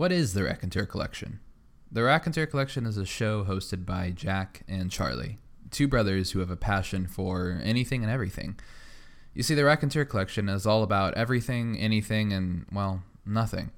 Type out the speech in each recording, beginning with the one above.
What is the Raconteur Collection? The Raconteur Collection is a show hosted by Jack and Charlie, two brothers who have a passion for anything and everything. You see, the Raconteur Collection is all about everything, anything, and, well, nothing.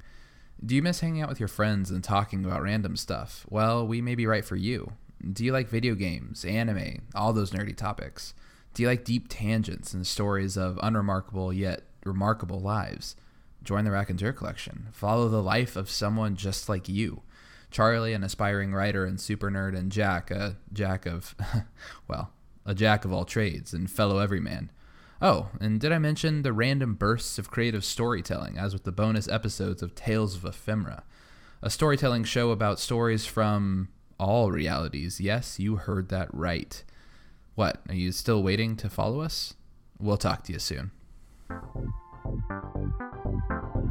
Do you miss hanging out with your friends and talking about random stuff? Well, we may be right for you. Do you like video games, anime, all those nerdy topics? Do you like deep tangents and stories of unremarkable yet remarkable lives? Join the Raconteur Collection. Follow the life of someone just like you. Charlie, an aspiring writer and super nerd, and Jack, a jack of, well, a jack of all trades and fellow everyman. Oh, and did I mention the random bursts of creative storytelling, as with the bonus episodes of Tales of Ephemera? A storytelling show about stories from all realities. Yes, you heard that right. What, are you still waiting to follow us? We'll talk to you soon. Thank you.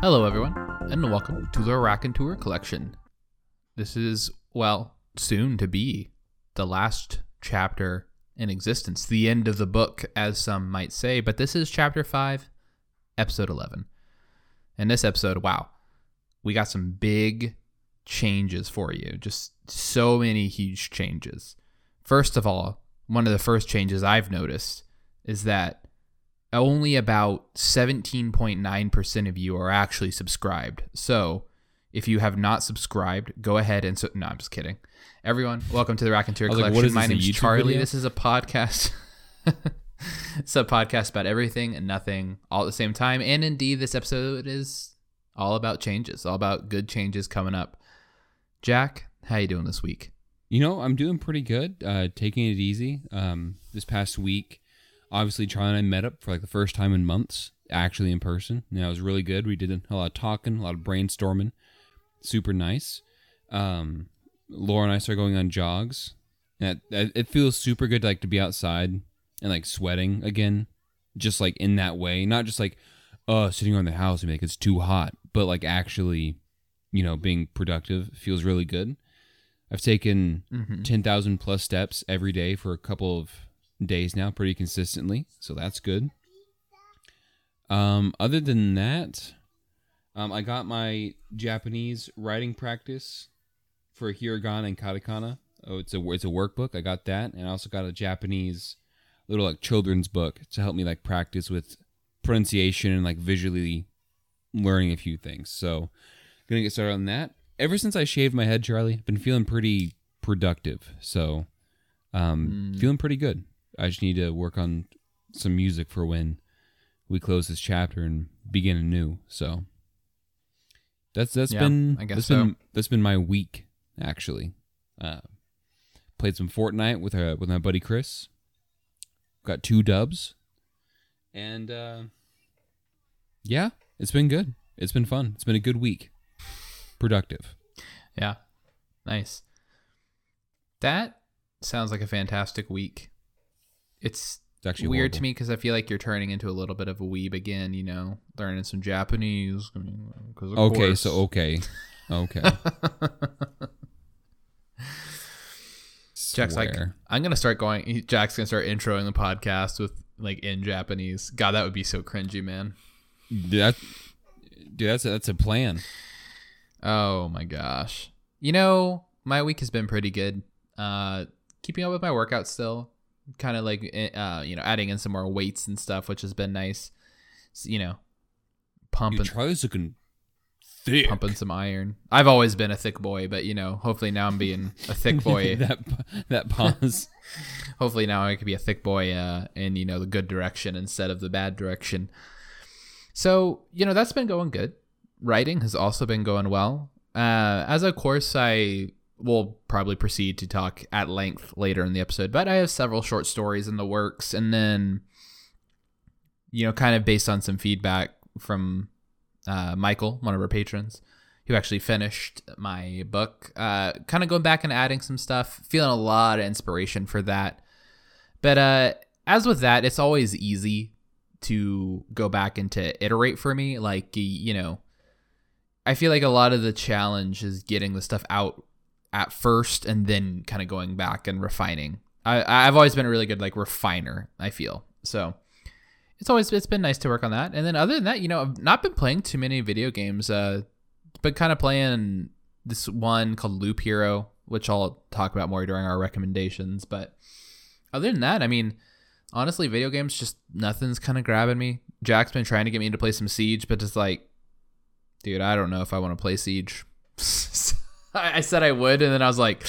Hello, everyone, and welcome to the Raconteur Collection. This is, well, soon to be the last chapter in existence, the end of the book, as some might say, but this is chapter 5, episode 11. In this episode, wow, we got some big changes for you. Just so many huge changes. First of all, one of the first changes I've noticed is that only about 17.9% of you are actually subscribed. So if you have not subscribed, go ahead and so no, I'm just kidding. Everyone, welcome to the Raconteur was like, Collection. is My name's Charlie. video? This is a podcast. it's a podcast about everything and nothing all at the same time. And indeed, this episode is all about changes, all about good changes coming up. Jack, how you doing this week? You know, I'm doing pretty good. Uh, taking it easy. Um, this past week, obviously, Charlie and I met up for like the first time in months, actually in person. And that was really good. We did a lot of talking, a lot of brainstorming. Super nice. Um, Laura and I started going on jogs. And it, it feels super good to like to be outside and like sweating again, just like in that way, not just like uh sitting around the house and like it's too hot, but like actually, you know, being productive feels really good. I've taken Mm-hmm. 10,000 plus steps every day for a couple of days now, pretty consistently. So that's good. Um, other than that, um, I got my Japanese writing practice for hiragana and katakana. Oh, it's a it's a workbook. I got that, and I also got a Japanese little like children's book to help me like practice with pronunciation and like visually learning a few things. So, gonna get started on that. Ever since I shaved my head, Charlie, I've been feeling pretty productive. So, um, Mm. feeling pretty good. I just need to work on some music for when we close this chapter and begin anew. So, that's that's Yeah, been I guess that's so. been that's been my week actually. Uh, played some Fortnite with uh, with my buddy Chris. Got two dubs, and uh, yeah, it's been good. It's been fun. It's been a good week. Productive. Yeah. Nice. That sounds like a fantastic week. It's It's actually weird to me because I feel like you're turning into a little bit of a weeb again, you know, learning some Japanese. 'cause of Okay, course. so okay, okay. Jack's like, I'm gonna start going. Jack's gonna start introing the podcast with like in Japanese. God, that would be so cringy, man. Dude, that, dude, that's a, that's a plan. Oh my gosh. You know, my week has been pretty good. Uh, keeping up with my workout still. Kind of like, eh, uh, you know, adding in some more weights and stuff, which has been nice. S- you know, pumping, Charlie's looking thick. pumping some iron. I've always been a thick boy, but you know, hopefully now I'm being a thick boy. that that pause. hopefully now I could be a thick boy uh, in you know the good direction instead of the bad direction. So you know that's been going good. Writing has also been going well. Uh, as a course I will probably proceed to talk at length later in the episode, but I have several short stories in the works, and then you know kind of based on some feedback from uh, Michael, one of our patrons. who actually finished my book. Uh, kind of going back and adding some stuff, feeling a lot of inspiration for that. But uh, as with that, it's always easy to go back and to iterate for me. Like, you know, I feel like a lot of the challenge is getting the stuff out at first and then kind of going back and refining. I, I've always been a really good like refiner. I feel so. It's always it's been nice to work on that. And then other than that, you know, I've not been playing too many video games. Uh, but kind of playing this one called Loop Hero, which I'll talk about more during our recommendations. But other than that, I mean, honestly, video games just nothing's kind of grabbing me. Jack's been trying to get me to play some Siege, but just like, dude, I don't know if I want to play Siege. I said I would, and then I was like,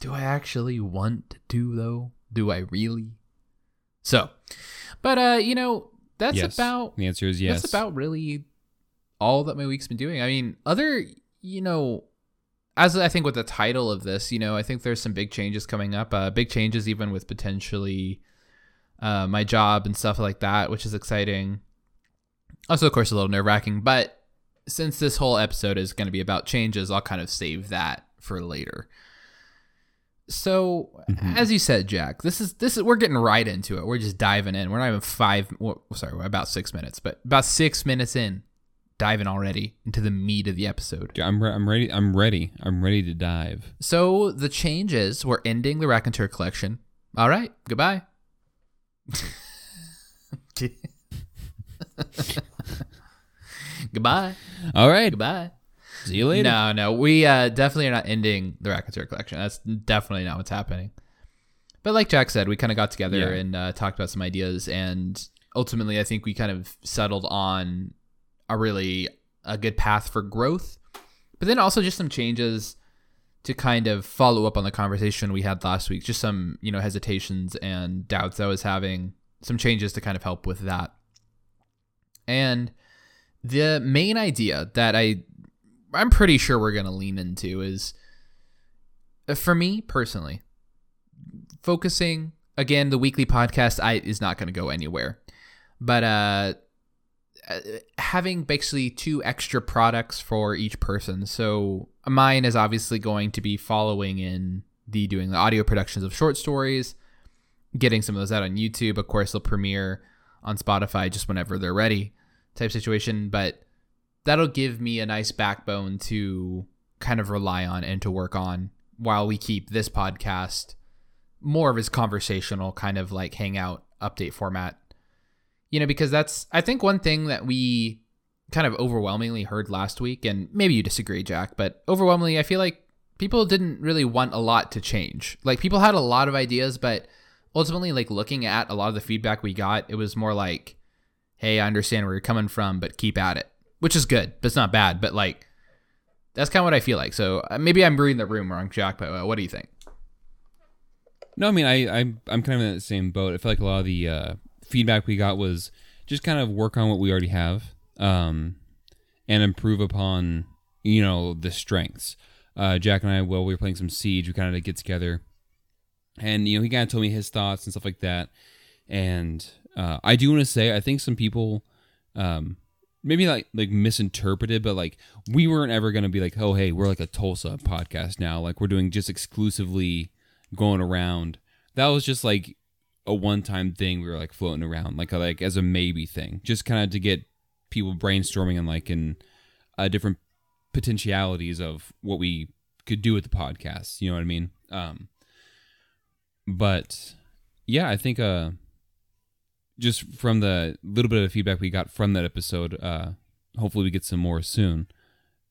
do I actually want to do though? Do I really? So, but uh, you know, that's Yes. about The answer is yes. that's about really all that my week's been doing. I mean, other, you know, as I think with the title of this, you know, I think there's some big changes coming up. Uh, big changes even with potentially uh, my job and stuff like that, which is exciting. Also, of course, a little nerve wracking. But since this whole episode is going to be about changes, I'll kind of save that for later. So, Mhm. as you said, Jack, this is this is we're getting right into it. We're just diving in. We're not even five. Well, sorry, we're about six minutes, but about six minutes in, diving already into the meat of the episode. I'm, re- I'm ready. I'm ready. I'm ready to dive. So the changes. we're ending the Raconteur collection. All right, goodbye. goodbye. All right. Goodbye. See you later. No, no, we uh, definitely are not ending the Raconteur collection. That's definitely not what's happening. But like Jack said, we kind of got together Yeah. and uh, talked about some ideas, and ultimately, I think we kind of settled on a really a good path for growth. But then also just some changes to kind of follow up on the conversation we had last week. Just some you know hesitations and doubts I was having. Some changes to kind of help with that. And the main idea that I I'm pretty sure we're going to lean into is uh, for me personally focusing again the weekly podcast I is not going to go anywhere. But uh uh, having basically two extra products for each person. So mine is obviously going to be following in the doing the audio productions of short stories, getting some of those out on YouTube. Of course, they'll premiere on Spotify just whenever they're ready, type situation. But that'll give me a nice backbone to kind of rely on and to work on while we keep this podcast more of his conversational kind of like hangout update format you know because that's i think one thing that we kind of overwhelmingly heard last week and maybe you disagree jack but overwhelmingly i feel like people didn't really want a lot to change like people had a lot of ideas but ultimately like looking at a lot of the feedback we got it was more like hey i understand where you're coming from but keep at it which is good but it's not bad but like that's kind of what i feel like so uh, maybe i'm reading the room wrong jack but uh, what do you think No, I mean I I'm I'm kind of in that same boat. I feel like a lot of the uh, feedback we got was just kind of work on what we already have, um, and improve upon you know the strengths. Uh, Jack and I, while we were playing some Siege, we kind of like, get together, and you know he kind of told me his thoughts and stuff like that. And uh, I do want to say I think some people. Um, maybe like like misinterpreted, but like we weren't ever gonna be like, oh hey, we're like a Tulsa podcast now. Like we're doing just exclusively going around. That was just like a one time thing. We were like floating around, like like as a maybe thing, just kind of to get people brainstorming and like in uh, different potentialities of what we could do with the podcast. You know what I mean? Um, but yeah, I think uh, just from the little bit of feedback we got from that episode, uh, hopefully we get some more soon.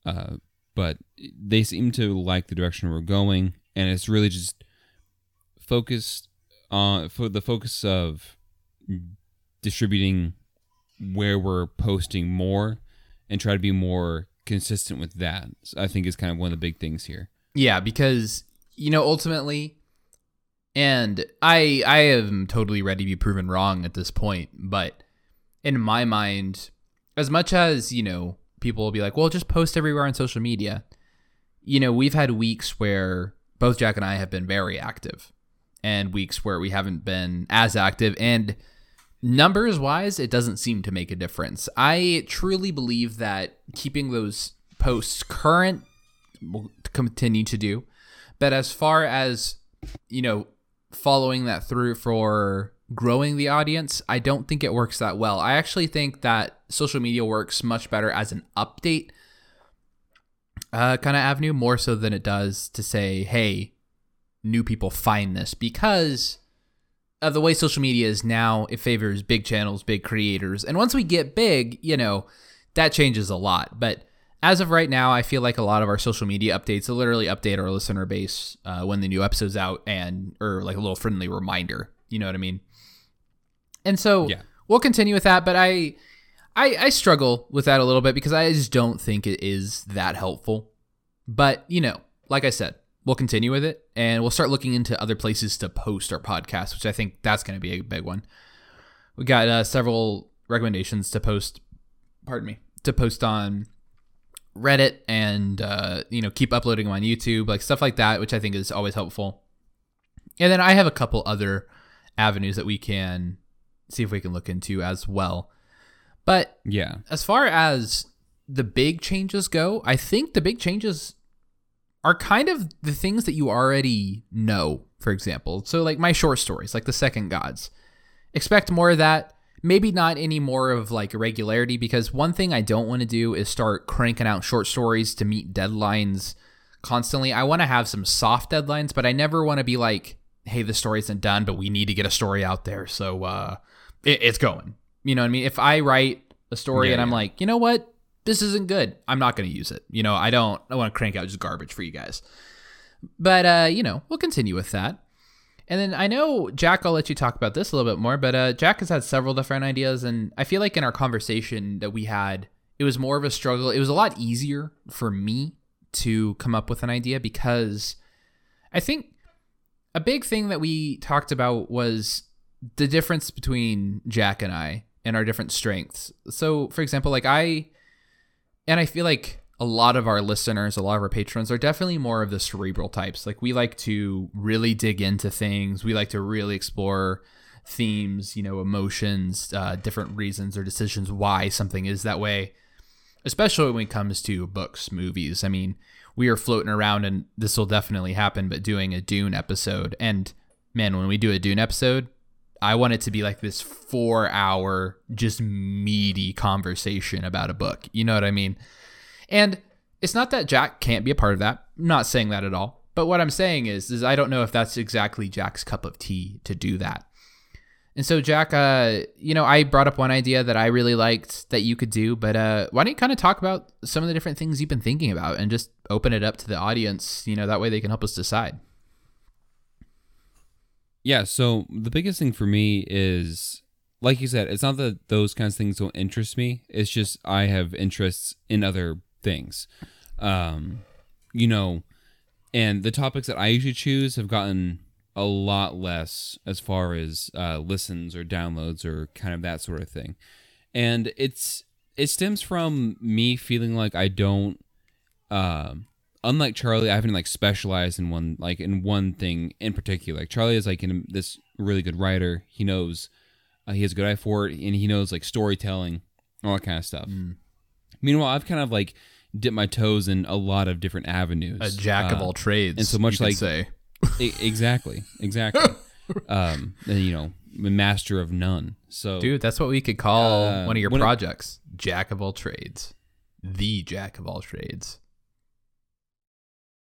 Uh, but they seem to like the direction we're going, and it's really just focused on for the focus of distributing where we're posting more and try to be more consistent with that. I think is kind of one of the big things here. Yeah, because you know ultimately, and I I am totally ready to be proven wrong at this point. But in my mind, as much as you know, people will be like, "Well, just post everywhere on social media." You know, we've had weeks where both Jack and I have been very active, and weeks where we haven't been as active. And numbers wise, it doesn't seem to make a difference. I truly believe that keeping those posts current, we'll continue to do. But as far as, you know, following that through for growing the audience, I don't think it works that well. I actually think that social media works much better as an update uh, kind of avenue more so than it does to say, hey, new people find this because of the way social media is now. It favors big channels, big creators. And once we get big, you know, that changes a lot. But as of right now, I feel like a lot of our social media updates literally update our listener base uh, when the new episode's out and, or like a little friendly reminder. You know what I mean? And so Yeah. we'll continue with that. But I, I, I struggle with that a little bit because I just don't think it is that helpful. But, you know, like I said, we'll continue with it and we'll start looking into other places to post our podcast, which I think that's going to be a big one. We got uh, several recommendations to post, pardon me, to post on Reddit and, uh, you know, keep uploading them on YouTube, like stuff like that, which I think is always helpful. And then I have a couple other avenues that we can see if we can look into as well. But Yeah. as far as the big changes go, I think the big changes are kind of the things that you already know, for example. So, like my short stories, like The Second Gods. Expect more of that. Maybe not any more of like regularity, because one thing I don't want to do is start cranking out short stories to meet deadlines constantly. I want to have some soft deadlines, but I never want to be like, hey, the story isn't done, but we need to get a story out there. So, uh, it, it's going. You know what I mean? If I write a story Yeah, and I'm yeah. like, you know what? This isn't good. I'm not going to use it. You know, I don't I want to crank out just garbage for you guys. But uh, you know, we'll continue with that. And then I know Jack, I'll let you talk about this a little bit more, but uh, Jack has had several different ideas, and I feel like in our conversation that we had, it was more of a struggle. It was a lot easier for me to come up with an idea because I think a big thing that we talked about was the difference between Jack and I and our different strengths. So, for example, like I, and I feel like a lot of our listeners, a lot of our patrons are definitely more of the cerebral types. Like we like to really dig into things. We like to really explore themes, you know, emotions, uh, different reasons or decisions why something is that way. Especially when it comes to books, movies. I mean, we are floating around, and this will definitely happen. But doing a Dune episode, and man, when we do a Dune episode, I want it to be like this four hour, just meaty conversation about a book. You know what I mean? And it's not that Jack can't be a part of that. I'm not saying that at all. But what I'm saying is, is I don't know if that's exactly Jack's cup of tea to do that. And so, Jack, uh, you know, I brought up one idea that I really liked that you could do, but uh, why don't you kind of talk about some of the different things you've been thinking about and just open it up to the audience? You know, that way they can help us decide. Yeah, so the biggest thing for me is like you said, it's not that those kinds of things don't interest me. It's just I have interests in other things. Um, you know, and the topics that I usually choose have gotten a lot less as far as uh, listens or downloads or kind of that sort of thing. And it's it stems from me feeling like I don't um unlike Charlie, I haven't like specialized in one like in one thing in particular. Like Charlie is like in this really good writer. He knows uh, he has a good eye for it, and he knows like storytelling, all that kind of stuff. Meanwhile, I've kind of like dipped my toes in a lot of different avenues. A jack of Uh, all trades. and so much like- say. e- exactly, exactly. um, and, you know, master of none. So Dude, that's what we could call Uh, one of your when it- projects. jack of all trades. The jack of all trades.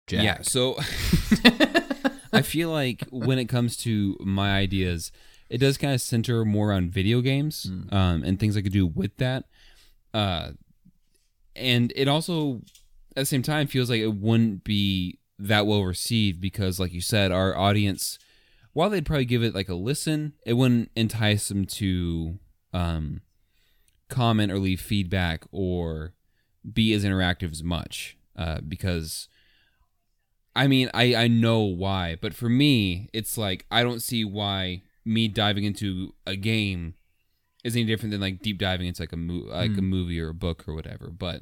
Jack. Yeah, so I feel like when it comes to my ideas, it does kind of center more on video games um, and things I could do with that. Uh, and it also, at the same time, feels like it wouldn't be that well received because, like you said, our audience, while they'd probably give it like a listen, it wouldn't entice them to um, comment or leave feedback or be as interactive as much uh, because I mean, I I know why, but for me, it's like I don't see why me diving into a game is any different than like deep diving into like a mo- like a movie or a book or whatever. But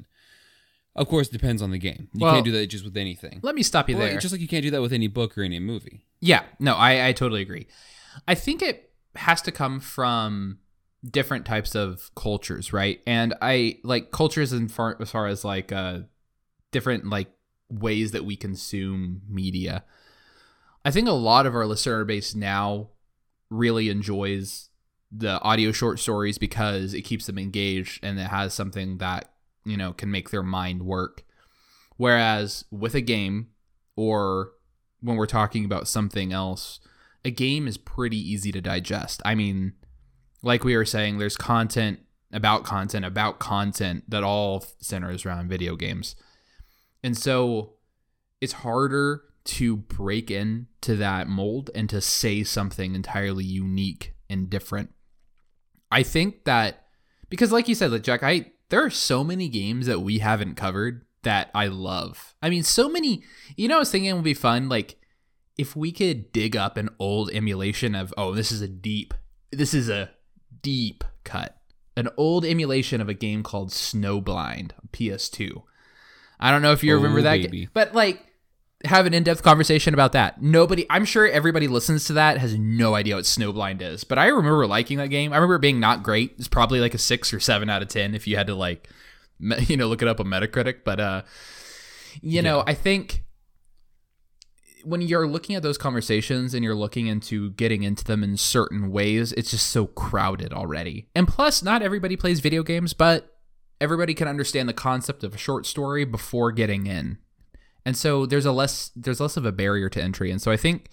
of course, it depends on the game. You Well, can't do that just with anything. Let me stop you Well, there. just like you can't do that with any book or any movie. Yeah, no, I, I totally agree. I think it has to come from different types of cultures, right? And I like cultures in far as far as like uh different like ways that we consume media. I think a lot of our listener base now really enjoys the audio short stories because it keeps them engaged and it has something that, you know, can make their mind work. Whereas with a game or when we're talking about something else, a game is pretty easy to digest. I mean, like we were saying, there's content about content about content that all centers around video games. And so it's harder to break into that mold and to say something entirely unique and different. I think that because like you said, like Jack, I there are so many games that we haven't covered that I love. I mean, so many you know I was thinking it would be fun, like if we could dig up an old emulation of oh, this is a deep this is a deep cut. An old emulation of a game called Snowblind PS2. I don't know if you remember Oh, that, but like have an in-depth conversation about that. Nobody, I'm sure everybody listens to that has no idea what Snowblind is, but I remember liking that game. I remember it being not great. It's probably like a six or seven out of ten if you had to like, you know, look it up on Metacritic. But uh, you know, I think when you're looking at those conversations and you're looking into getting into them in certain ways, it's just so crowded already. And plus, not everybody plays video games, but everybody can understand the concept of a short story before getting in. And so there's a less there's less of a barrier to entry. And so I think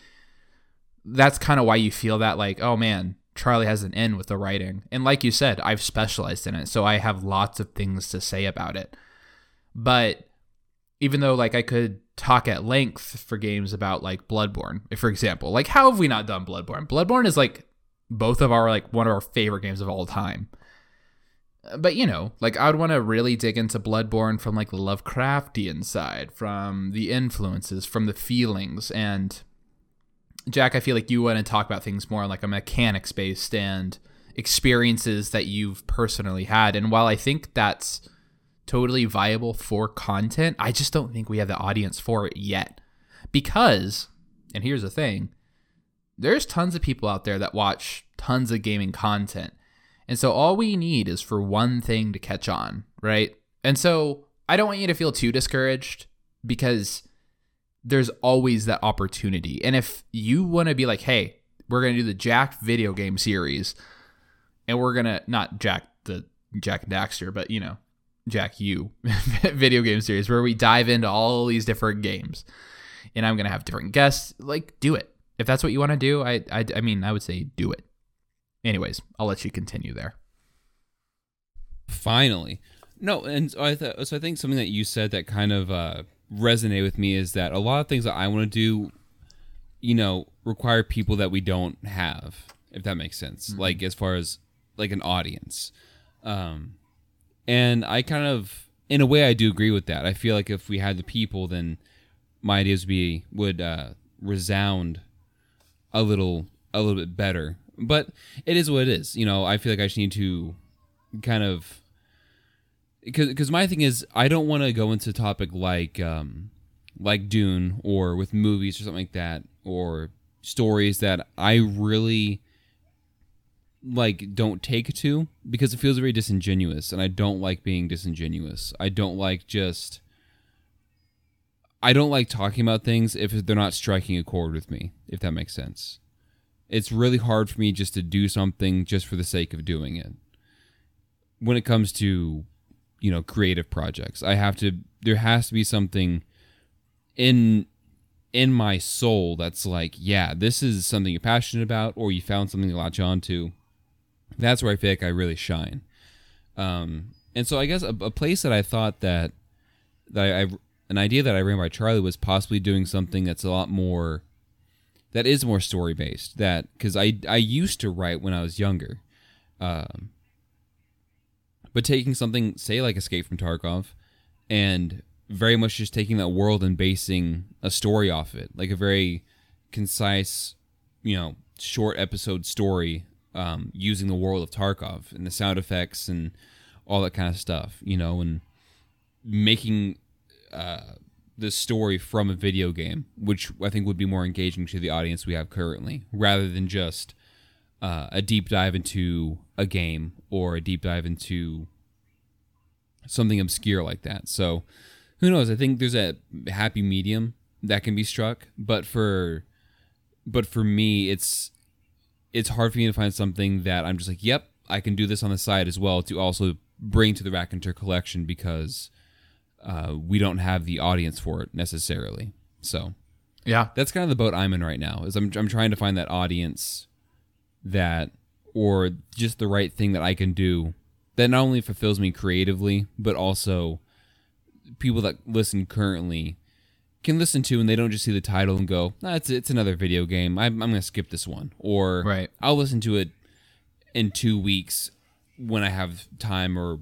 that's kind of why you feel that like, oh man, Charlie has an in with the writing. And like you said, I've specialized in it, so I have lots of things to say about it. But even though like I could talk at length for games about like Bloodborne, for example, like how have we not done Bloodborne? Bloodborne is like both of our like one of our favorite games of all time. But you know, like I would want to really dig into Bloodborne from like the Lovecraftian side, from the influences, from the feelings, and Jack, I feel like you want to talk about things more like a mechanics based and experiences that you've personally had. And while I think that's totally viable for content, I just don't think we have the audience for it yet. Because, and here's the thing, there's tons of people out there that watch tons of gaming content. And so all we need is for one thing to catch on, right? And so I don't want you to feel too discouraged because there's always that opportunity. And if you want to be like, hey, we're going to do the Jack video game series and we're going to, not Jack, the Jack Daxter, but you know, Jack you video game series where we dive into all these different games and I'm going to have different guests, like do it. If that's what you want to do, I, I, I mean, I would say do it. Anyways, I'll let you continue there. Finally, no, and so I th- so I think something that you said that kind of uh, resonated with me is that a lot of things that I want to do, you know, require people that we don't have, if that makes sense. Like as far as like an audience, um, and I kind of, in a way, I do agree with that. I feel like if we had the people, then my ideas would be would uh, resound a little a little bit better. But it is what it is. You know, I feel like I just need to kind of because my thing is I don't want to go into a topic like um like Dune or with movies or something like that or stories that I really like don't take to because it feels very disingenuous and I don't like being disingenuous. I don't like just I don't like talking about things if they're not striking a chord with me, if that makes sense. It's really hard for me just to do something just for the sake of doing it. When it comes to, you know, creative projects, I have to there has to be something in in my soul that's like, yeah, this is something you're passionate about or you found something to latch on to. That's where I feel like I really shine. Um, and so I guess a, a place that I thought that that I, I an idea that I ran by Charlie was possibly doing something that's a lot more that is more story based. That because I I used to write when I was younger, um, but taking something say like Escape from Tarkov, and very much just taking that world and basing a story off it, like a very concise, you know, short episode story um, using the world of Tarkov and the sound effects and all that kind of stuff, you know, and making uh, the story from a video game, which I think would be more engaging to the audience we have currently, rather than just uh, a deep dive into a game or a deep dive into something obscure like that. So who knows? I think there's a happy medium that can be struck, but for but for me, it's it's hard for me to find something that I'm just like, yep, I can do this on the side as well to also bring to the Rack and Raconteur collection because uh, we don't have the audience for it necessarily. So Yeah. that's kind of the boat I'm in right now. Is I'm I'm trying to find that audience that or just the right thing that I can do that not only fulfills me creatively, but also people that listen currently can listen to and they don't just see the title and go, nah, it's it's another video game. I'm I'm gonna skip this one, or Right. I'll listen to it in two weeks when I have time, or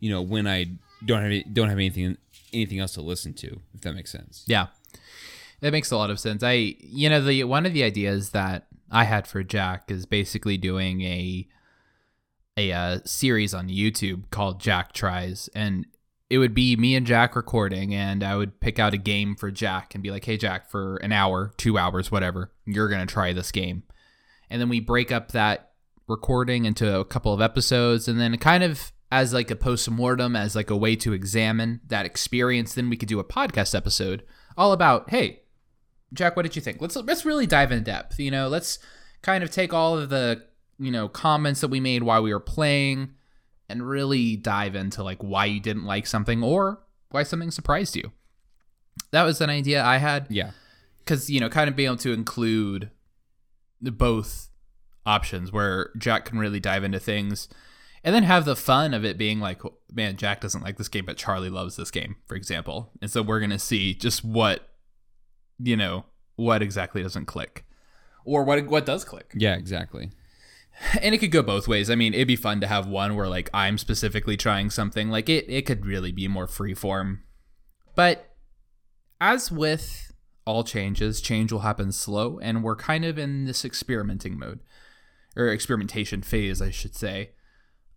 you know when I don't have don't have anything anything else to listen to. If that makes sense. Yeah. That makes a lot of sense. I you know the one of the ideas that I had for Jack is basically doing a a uh, series on YouTube called Jack Tries and it would be me and Jack recording and I would pick out a game for Jack and be like, "Hey Jack, for an hour, 2 hours, whatever, you're to try this game." And then we break up that recording into a couple of episodes and then kind of as like a post-mortem as like a way to examine that experience then we could do a podcast episode all about hey jack what did you think? Let's let's really dive in depth you know? Let's kind of take all of the you know comments that we made while we were playing and really dive into like why you didn't like something or why something surprised you. That was an idea i had. Yeah. because you know kind of being able to include both options where jack can really dive into things and then have the fun of it being like man jack doesn't like this game but charlie loves this game for example. And so we're gonna see just what you know what exactly doesn't click or what what does click. Yeah. Exactly. and it could go both ways. I mean it'd be fun to have one where like i'm specifically trying something. Like it it could really be more free form. But as with all changes change will happen slow and we're kind of in this experimenting mode or experimentation phase i should say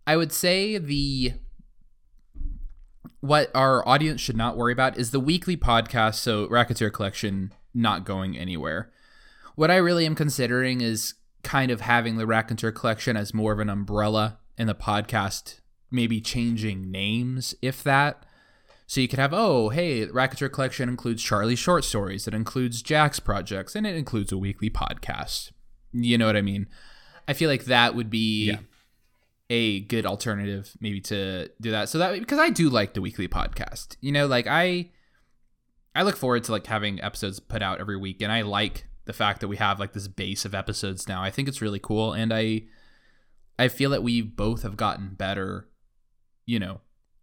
i would say the what our audience should not worry about is the weekly podcast so raconteur collection not going anywhere what i really am considering is kind of having the raconteur collection as more of an umbrella in the podcast maybe changing names if that so you could have, oh, hey, Raconteur Collection includes Charlie's short stories, it includes Jack's projects, and it includes a weekly podcast. You know what I mean? I feel like that would be Yeah. A good alternative, maybe to do that. So that because I do like the weekly podcast. You know, like I I look forward to like having episodes put out every week, and I like the fact that we have like this base of episodes now. I think it's really cool, and I I feel that we both have gotten better. You know,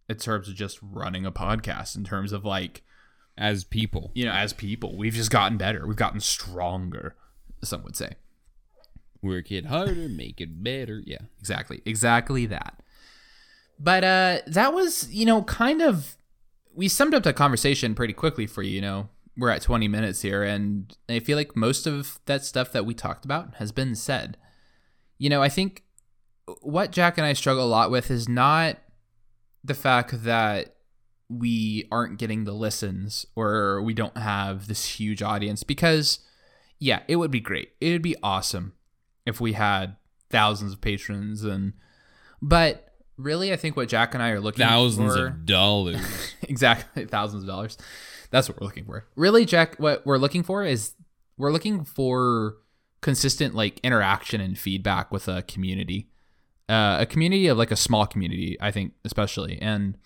in terms of just running a podcast in terms of like As people. you know as people we've just gotten better we've gotten stronger some would say Work it harder, make it better. Yeah. exactly exactly that but uh that was you know kind of we summed up the conversation pretty quickly for you you know we're at 20 minutes here and i feel like most of that stuff that we talked about has been said you know i think what jack and i struggle a lot with is not the fact that we aren't getting the listens or we don't have this huge audience because yeah it would be great it would be awesome if we had thousands of patrons and but really i think what jack and i are looking Thousands for of dollars. exactly thousands of dollars. That's what we're looking for. Really jack what we're looking for is we're looking for consistent like interaction and feedback with a community. Uh, a community of like a small community i think especially. And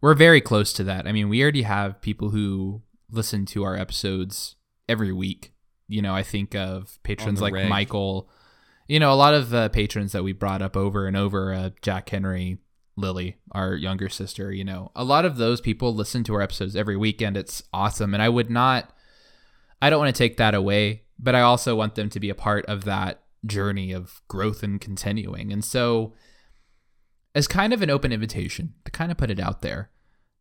we're very close to that. I mean we already have people who listen to our episodes every week you know i think of patrons like reg. michael you know a lot of uh, patrons that we brought up over and over uh, jack henry lily our younger sister you know a lot of those people listen to our episodes every weekend. It's awesome. And i would not i don't want to take that away but i also want them to be a part of that journey of growth and continuing. And so as kind of an open invitation to kind of put it out there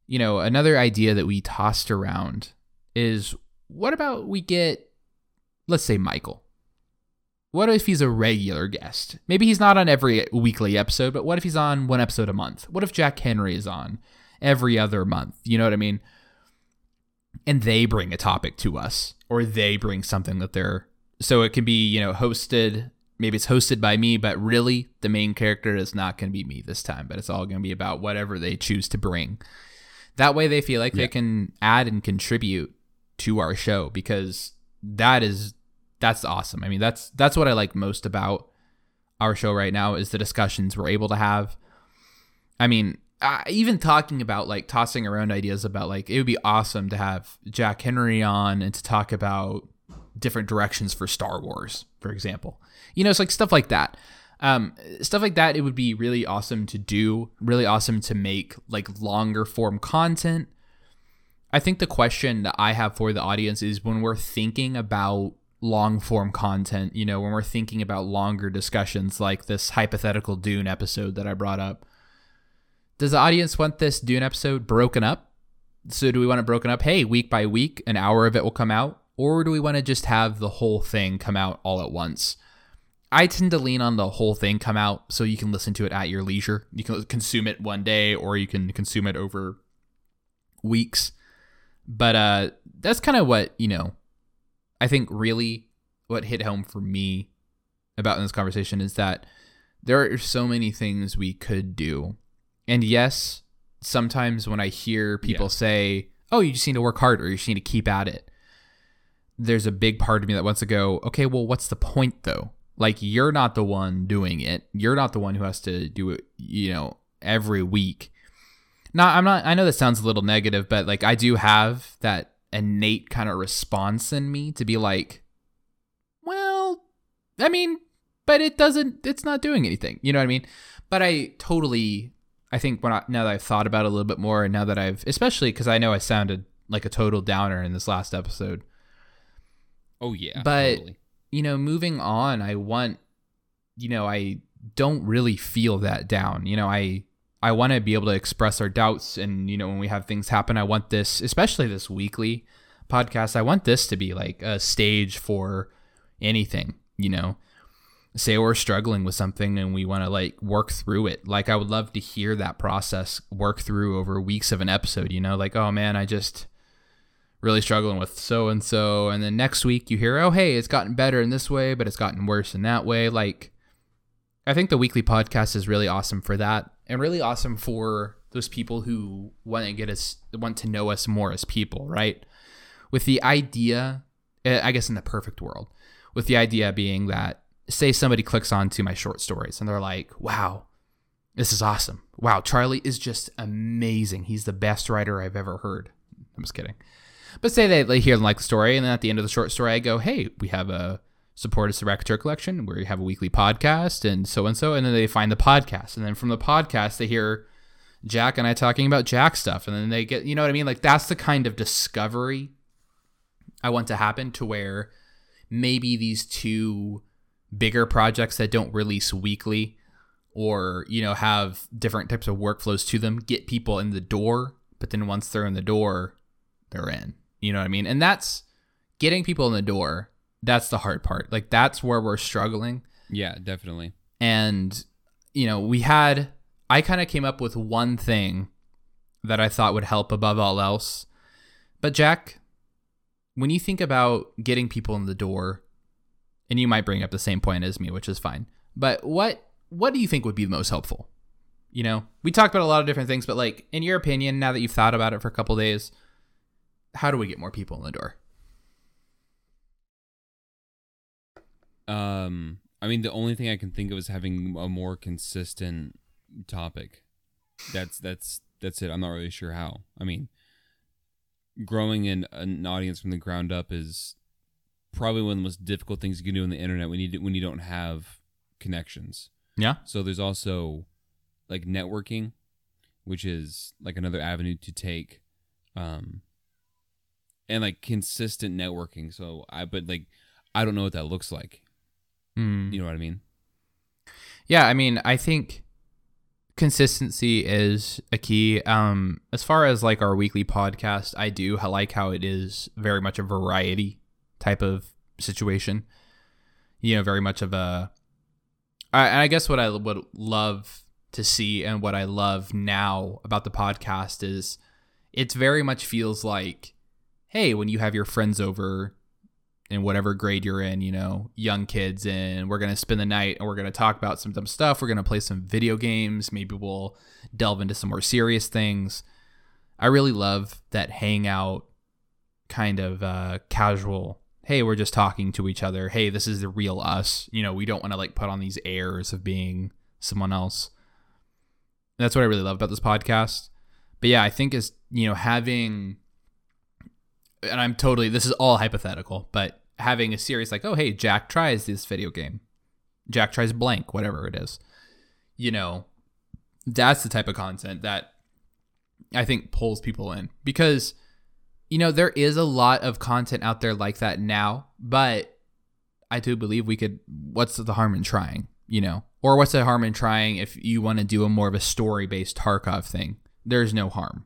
you know another idea that we tossed around is what about we get let's say michael what if he's a regular guest? Maybe he's not on every weekly episode, but what if he's on one episode a month? What if Jack Henry is on every other month? You know what I mean? And they bring a topic to us, or they bring something that they're so it can be, you know, hosted. Maybe it's hosted by me, but really the main character is not going to be me this time, but it's all going to be about whatever they choose to bring. That way they feel like Yeah. they can add and contribute to our show because that is that's awesome. I mean, that's that's what I like most about our show right now is the discussions we're able to have. I mean, uh, even talking about like tossing around ideas about like it would be awesome to have Jack Henry on and to talk about different directions for Star Wars, for example. You know, it's like stuff like that. Um, stuff like that. It would be really awesome to do. Really awesome to make like longer form content. I think the question that I have for the audience is when we're thinking about long form content, you know, when we're thinking about longer discussions like this hypothetical Dune episode that I brought up, does the audience want this Dune episode broken up? So do we want it broken up? Hey, week by week, an hour of it will come out, or do we want to just have the whole thing come out all at once? I tend to lean on the whole thing come out so you can listen to it at your leisure. You can consume it one day or you can consume it over weeks. But uh that's kind of what, you know, I think really what hit home for me about in this conversation is that there are so many things we could do. And yes, sometimes when I hear people Yeah. say, "Oh, you just need to work harder. Or you just need to keep at it." There's a big part of me that wants to go, "Okay, well, what's the point though? Like you're not the one doing it. You're not the one who has to do it, you know, every week." Now, I'm not I know that sounds a little negative, but like I do have that innate kind of response in me to be like, "Well, I mean, but it doesn't it's not doing anything." You know what I mean? But I totally I think when I, now that I've thought about it a little bit more, and now that I've, especially because I know I sounded like a total downer in this last episode, Oh yeah, But- totally. you know, moving on, I want, you know, I don't really feel that down. You know, I I want to be able to express our doubts, and you know, when we have things happen, I want this, especially this weekly podcast, I want this to be like a stage for anything. You know, say we're struggling with something and we want to like work through it. Like I would love to hear that process work through over weeks of an episode. You know, like oh man, I just really struggling with so and so and then next week you hear oh hey it's gotten better in this way but it's gotten worse in that way like i think the weekly podcast is really awesome for that and really awesome for those people who want to get us want to know us more as people right? With the idea eh, i guess in the perfect world with the idea being that say somebody clicks onto my short stories and they're like wow this is awesome. Wow charlie is just amazing. He's the best writer i've ever heard. I'm just kidding. But say they, they hear and like the story, and then at the end of the short story, I go, "Hey, we have a support us the Raconteur Collection, where we have a weekly podcast, and so and so." And then they find the podcast, and then from the podcast, they hear Jack and I talking about Jack stuff, and then they get, you know what I mean? Like that's the kind of discovery I want to happen to where maybe these two bigger projects that don't release weekly or you know have different types of workflows to them get people in the door but then once they're in the door they're in you know what i mean and that's getting people in the door that's the hard part. Like that's where we're struggling. Yeah, definitely. and you know we had i kind of came up with one thing that i thought would help above all else. But jack when you think about getting people in the door and you might bring up the same point as me which is fine but what what do you think would be the most helpful? You know we talked about a lot of different things but like in your opinion now that you've thought about it for a couple days how do we get more people in the door Um, I mean, the only thing I can think of is having a more consistent topic. That's that's that's it. I'm not really sure how. I mean, growing an, an audience from the ground up is probably one of the most difficult things you can do on the internet when you when you don't have connections. yeah So there's also like networking, which is like another avenue to take, um, and like consistent networking. So I but like I don't know what that looks like. Hmm. You know what I mean? Yeah, I mean, I think consistency is a key. Um, as far as like our weekly podcast, I do I like how it is very much a variety type of situation. You know, very much of a. I, and I guess what I would love to see and what I love now about the podcast is, it's very much feels like, hey, when you have your friends over in whatever grade you're in, you know, young kids, and we're gonna spend the night and we're gonna talk about some dumb stuff. We're gonna play some video games. Maybe we'll delve into some more serious things. I really love that hangout kind of uh, casual. Hey, we're just talking to each other. Hey, this is the real us. You know, we don't want to like put on these airs of being someone else. That's what I really love about this podcast. But yeah, I think is you know having, and I'm totally this is all hypothetical, but having a series like, oh hey, Jack tries this video game, Jack tries blank, whatever it is, you know, that's the type of content that I think pulls people in because you know there is a lot of content out there like that now, but I do believe we could. What's the harm in trying? You know, or what's the harm in trying if you want to do a more of a story based Tarkov thing? There's no harm,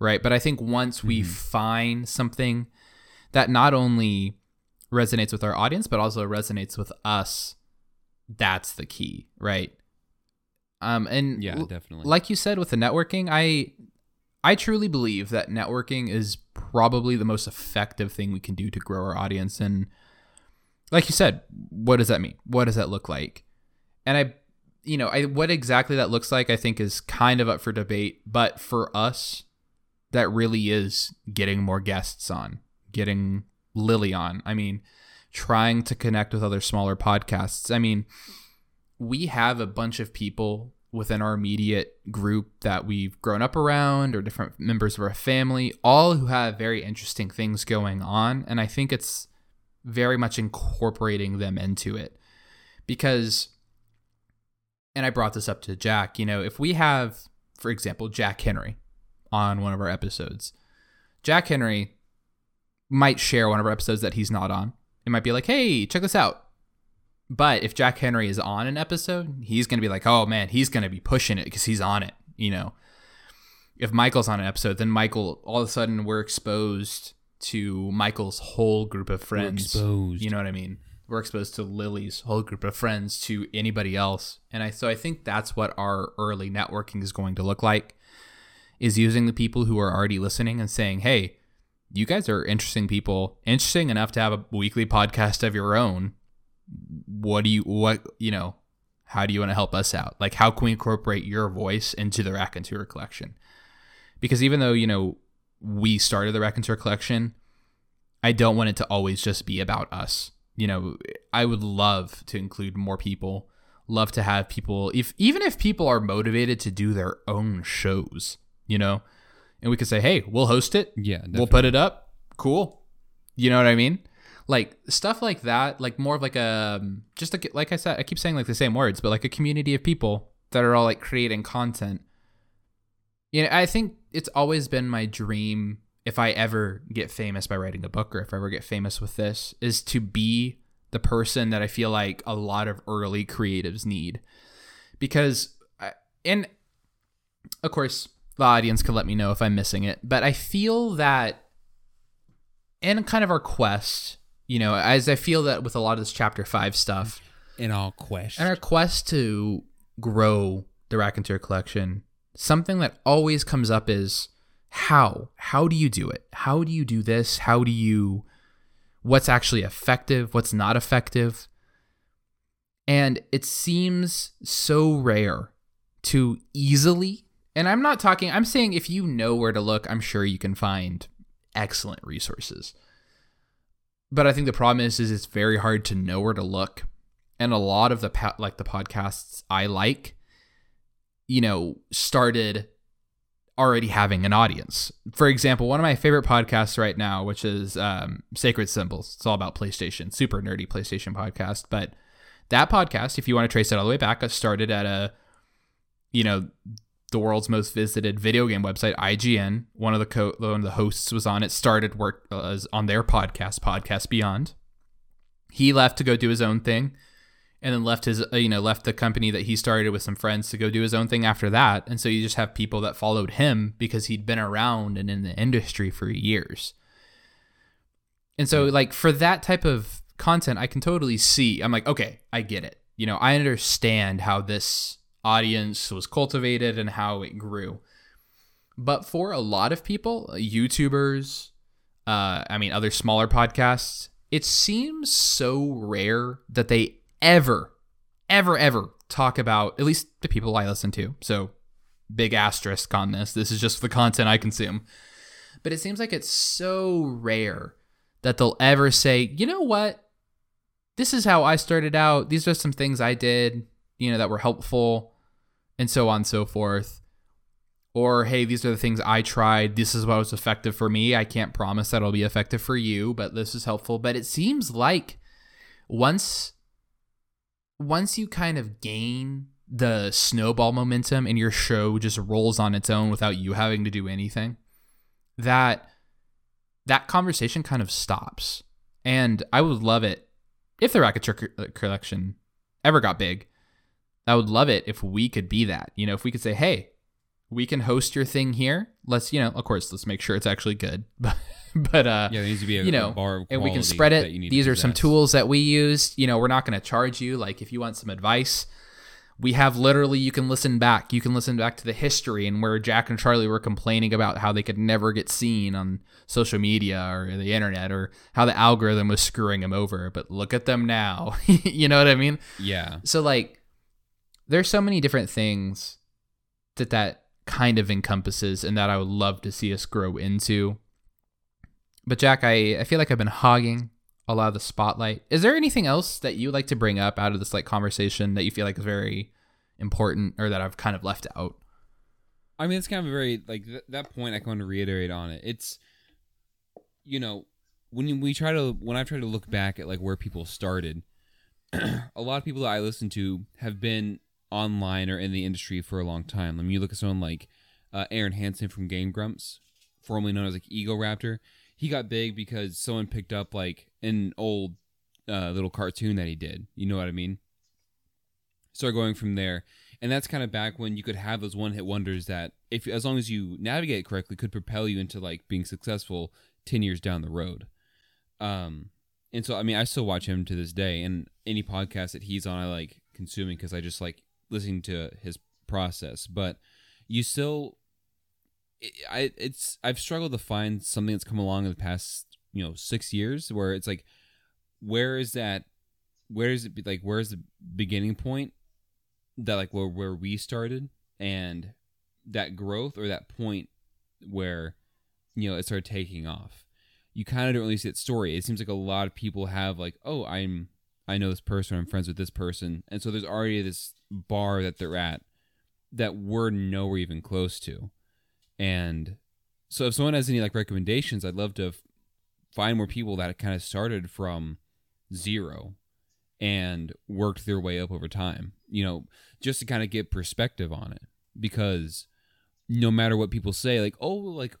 right? But I think once we Mm-hmm. find something that not only resonates with our audience but also resonates with us, that's the key, right? Um, and Yeah, definitely. like you said with the networking, I I truly believe that networking is probably the most effective thing we can do to grow our audience. And like you said, what does that mean? What does that look like? And I, you know, I what exactly that looks like, I think is kind of up for debate. But for us, that really is getting more guests on, getting Lily on. I mean, trying to connect with other smaller podcasts. I mean, we have a bunch of people within our immediate group that we've grown up around or different members of our family, all who have very interesting things going on. And I think it's very much incorporating them into it because, and I brought this up to Jack, you know, if we have, for example, Jack Henry on one of our episodes, Jack Henry might share one of our episodes that he's not on. It might be like, hey, check this out. But if Jack Henry is on an episode, he's going to be like, oh man, he's going to be pushing it because he's on it, you know. If Michael's on an episode, then Michael, all of a sudden, we're exposed to Michael's whole group of friends. exposed. You know what I mean? We're exposed to Lily's whole group of friends, to anybody else. And I so I think that's what our early networking is going to look like is using the people who are already listening and saying, "Hey, you guys are interesting people, interesting enough to have a weekly podcast of your own. What do you what, you know, how do you want to help us out? Like how can we incorporate your voice into the Raconteur collection?" Because even though, you know, we started the Raconteur collection, I don't want it to always just be about us. You know, I would love to include more people. Love to have people if even if people are motivated to do their own shows, you know, and we could say, "Hey, we'll host it. yeah, We'll put it up. Cool." You know what I mean? Like stuff like that, like more of like a um, just like like I said, I keep saying like the same words, but like a community of people that are all like creating content. You know, I think it's always been my dream if I ever get famous by writing a book or if I ever get famous with this is to be the person that I feel like a lot of early creatives need. Because I, and of course the audience could let me know if I'm missing it, but I feel that in kind of our quest, you know, as I feel that with a lot of this chapter 5 stuff, in all questions. and our quest to grow the Raconteur collection, something that always comes up is how? How do you do it? How do you do this? How do you what's actually effective, what's not effective? And it seems so rare to easily, and I'm not talking, I'm saying if you know where to look, I'm sure you can find excellent resources. But I think the problem is, is it's very hard to know where to look and a lot of the pa- like the podcasts I like, you know, started already having an audience. For example, one of my favorite podcasts right now, which is um, Sacred Symbols. It's all about PlayStation, super nerdy PlayStation podcast. But that podcast, if you want to trace it all the way back, started at a, you know, the world's most visited video game website, IGN. One of the co- one of the hosts was on it. Started work uh, on their podcast, Podcast Beyond. He left to go do his own thing and then left his uh, you know left the company that he started with some friends to go do his own thing after that and so you just have people that followed him because he'd been around and in the industry for years and so like for that type of content i can totally see i'm like okay i get it you know i understand how this audience was cultivated and how it grew but for a lot of people youtubers uh i mean other smaller podcasts it seems so rare that they ever, ever, ever talk about, at least the people I listen to. So big asterisk on this. This is just the content I consume. But it seems like it's so rare that they'll ever say, you know what? This is how I started out. These are some things I did, you know, that were helpful, and so on and so forth. Or, hey, these are the things I tried. This is what was effective for me. I can't promise that it'll be effective for you, but this is helpful. But it seems like once once you kind of gain the snowball momentum and your show just rolls on its own without you having to do anything, that that conversation kind of stops. And I would love it if the Raconteur collection ever got big. I would love it if we could be that. You know, if we could say, "Hey, we can host your thing here. Let's, you know, of course, let's make sure it's actually good." But but uh Yeah, there needs to be a, you know, a bar of and we can spread it. These are some tools that we used. You know, we're not going to charge you. Like, if you want some advice, we have literally, you can listen back. You can listen back to the history and where Jack and Charlie were complaining about how they could never get seen on social media or the internet or how the algorithm was screwing them over. But look at them now. you know what I mean? Yeah. So, like, there's so many different things that that kind of encompasses and that I would love to see us grow into. But Jack, I, I feel like I've been hogging a lot of the spotlight. Is there anything else that you like to bring up out of this like conversation that you feel like is very important or that I've kind of left out? I mean, it's kind of a very like th- that point. I want to reiterate on it. It's you know when we try to when I try to look back at like where people started, a lot of people that I listen to have been online or in the industry for a long time. I mean, you look at someone like uh, Arin Hanson from Game Grumps, formerly known as like Egoraptor. He got big because someone picked up like an old uh, little cartoon that he did. You know what I mean? Start going from there and that's kind of back when you could have those one hit wonders that if as long as you navigate correctly could propel you into like being successful 10 years down the road um and so i mean i still watch him to this day and any podcast that he's on i like consuming because i just like listening to his process but you still i it's i've struggled to find something that's come along in the past you know six years where it's like where is that where is it like where's the beginning point that like where where we started and that growth or that point where you know it started taking off? You kind of don't really see that story. It seems like a lot of people have like oh i'm i know this person i'm friends with this person. And so there's already this bar that they're at that we're nowhere even close to. And so if someone has any like recommendations i'd love to f- find more people that kind of started from zero and worked their way up over time you know just to kind of get perspective on it. Because no matter what people say like oh like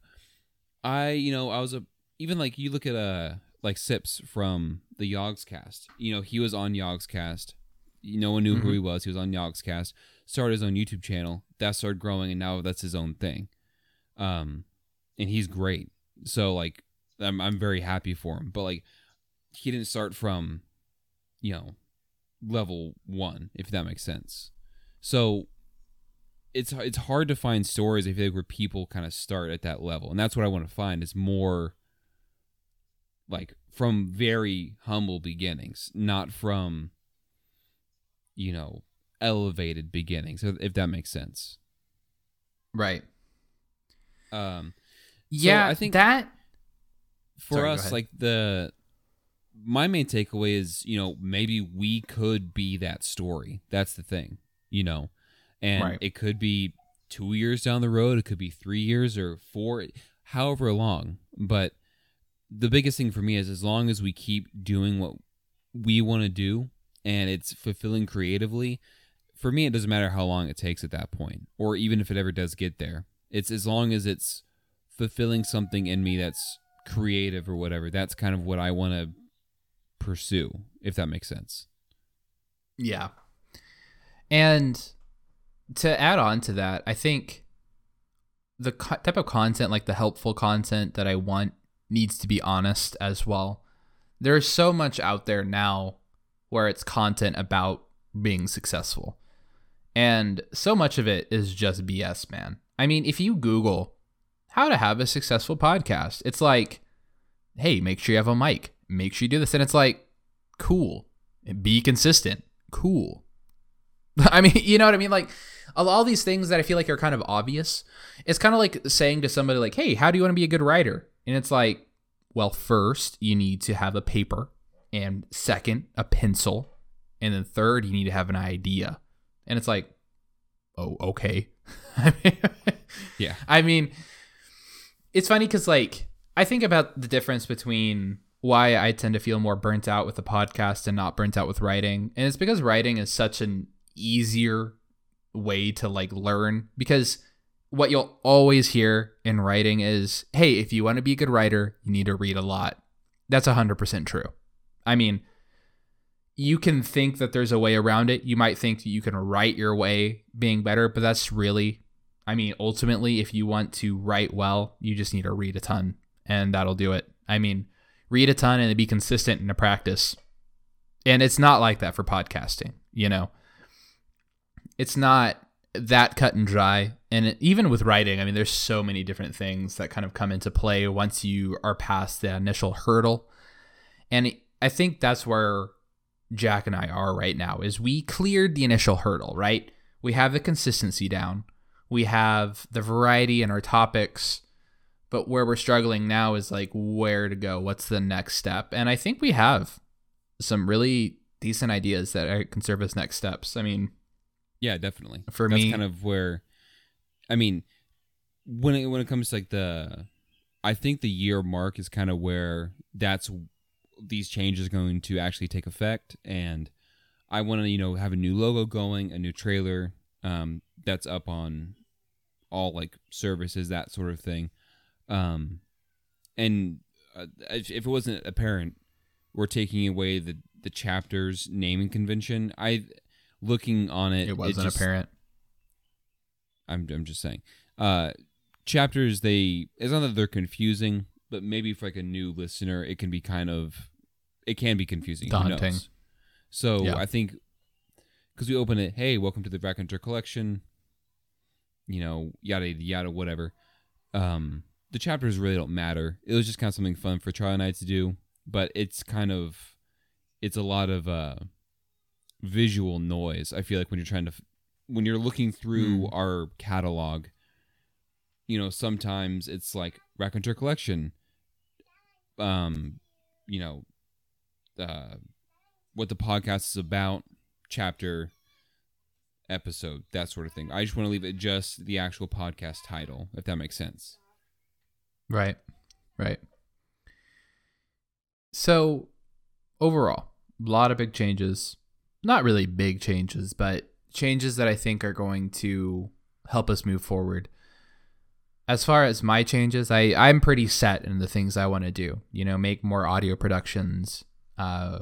i you know i was a even like you look at uh like sips from the Yogscast. You know he was on Yogscast. No one knew who Mhm. he was. He was on Yogscast. Started his own youtube channel. That started growing and now that's his own thing. Um and he's great. So like i'm, I'm very happy for him. But like he didn't start from you know level one if that makes sense. So it's it's hard to find stories I feel like where people kind of start at that level, and that's what I want to find is more like from very humble beginnings, not from you know elevated beginnings, if if that makes sense. Right. Um, Yeah, I think- that for Sorry, us, like the my main takeaway is you know maybe we could be that story. That's the thing, you know, and Right. it could be two years down the road. It could be three years or four, however long. But the biggest thing for me is as long as we keep doing what we want to do and it's fulfilling creatively. For me, it doesn't matter how long it takes at that point, or even if it ever does get there. It's as long as it's fulfilling something in me that's creative or whatever. That's kind of what I want to pursue, if that makes sense. Yeah. And to add on to that, I think the co- type of content, like the helpful content that I want, needs to be honest as well. There's so much out there now where it's content about being successful. And so much of it is just BS, man. I mean, if you Google how to have a successful podcast, it's like, hey, make sure you have a mic, make sure you do this. And it's like, cool, be consistent, cool. I mean, you know what I mean? Like, all these things that I feel like are kind of obvious. It's kind of like saying to somebody like, "Hey, how do you want to be a good writer?" And it's like, well, first you need to have a paper, and second a pencil, and then third you need to have an idea. And it's like, oh, okay. Yeah. I mean, it's funny because like I think about the difference between why I tend to feel more burnt out with the podcast and not burnt out with writing, and it's because writing is such an easier way to like learn because what you'll always hear in writing is, "Hey, if you want to be a good writer, you need to read a lot." That's 100% true. I mean, you can think that there's a way around it. You might think that you can write your way being better, but that's really I mean, ultimately, if you want to write well, you just need to read a ton, and that'll do it. I mean, read a ton and be consistent in the practice. And it's not like that for podcasting, you know. It's not that cut and dry. And even with writing, I mean, there's so many different things that kind of come into play once you are past the initial hurdle. And I think that's where Jack and I are right now is we cleared the initial hurdle, right? We have the consistency down. We have the variety in our topics, but where we're struggling now is like where to go. What's the next step? And I think we have some really decent ideas that can serve as next steps. I mean, Yeah, definitely. For That's me- kind of where, I mean, when it when it comes to like the, I think the year mark is kind of where that's these changes going to actually take effect, and I want to you know have a new logo going, a new trailer, um, that's up on all like services, that sort of thing, um, and uh, if, if it wasn't apparent, we're taking away the the chapters naming convention. I looking on it, it wasn't just- apparent. I'm I'm just saying. Uh chapters they it's not that they're confusing, but maybe for like a new listener it can be kind of it can be confusing. Daunting. So Yeah. I think because we open it, hey, welcome to the Back collection, you know, yada yada yada, whatever. Um the chapters really don't matter. It was just kind of something fun for Charlie and I to do, but it's kind of it's a lot of uh visual noise. I feel like when you're trying to when you're looking through Hmm. our catalog, you know, sometimes it's like Raconteur Collection, um, you know, uh, what the podcast is about, chapter, episode, that sort of thing. I just want to leave it just the actual podcast title, if that makes sense. Right. Right. So, overall, a lot of big changes. Not really big changes, but changes that I think are going to help us move forward. As far as my changes, I, I'm pretty set in the things I want to do. You know, make more audio productions, uh,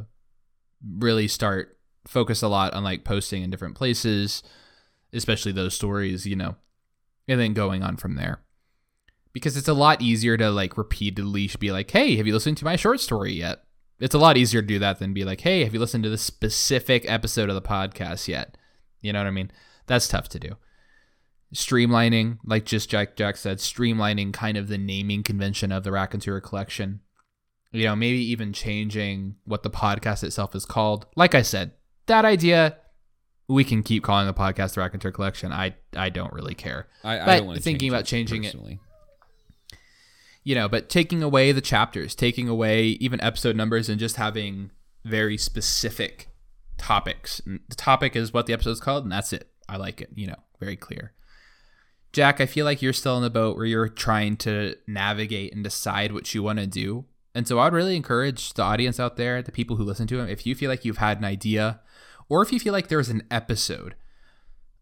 really start focus a lot on like posting in different places, especially those stories, you know, and then going on from there because it's a lot easier to like repeatedly be like, "Hey, have you listened to my short story yet?" It's a lot easier to do that than be like, "Hey, have you listened to this specific episode of the podcast yet?" You know what I mean? That's tough to do. Streamlining, like just Jack Jack said, streamlining kind of the naming convention of the Raconteur collection. You know, maybe even changing what the podcast itself is called. Like I said, that idea we can keep calling the podcast the Raconteur collection. I I don't really care. I, I But don't want to thinking about it changing it- personally. You know, but taking away the chapters, taking away even episode numbers, and just having very specific topics. The topic is what the episode's called, and that's it. I like it, you know, very clear. Jack, I feel like you're still in the boat where you're trying to navigate and decide what you want to do. And so I'd really encourage the audience out there, the people who listen to him, if you feel like you've had an idea, or if you feel like there's an episode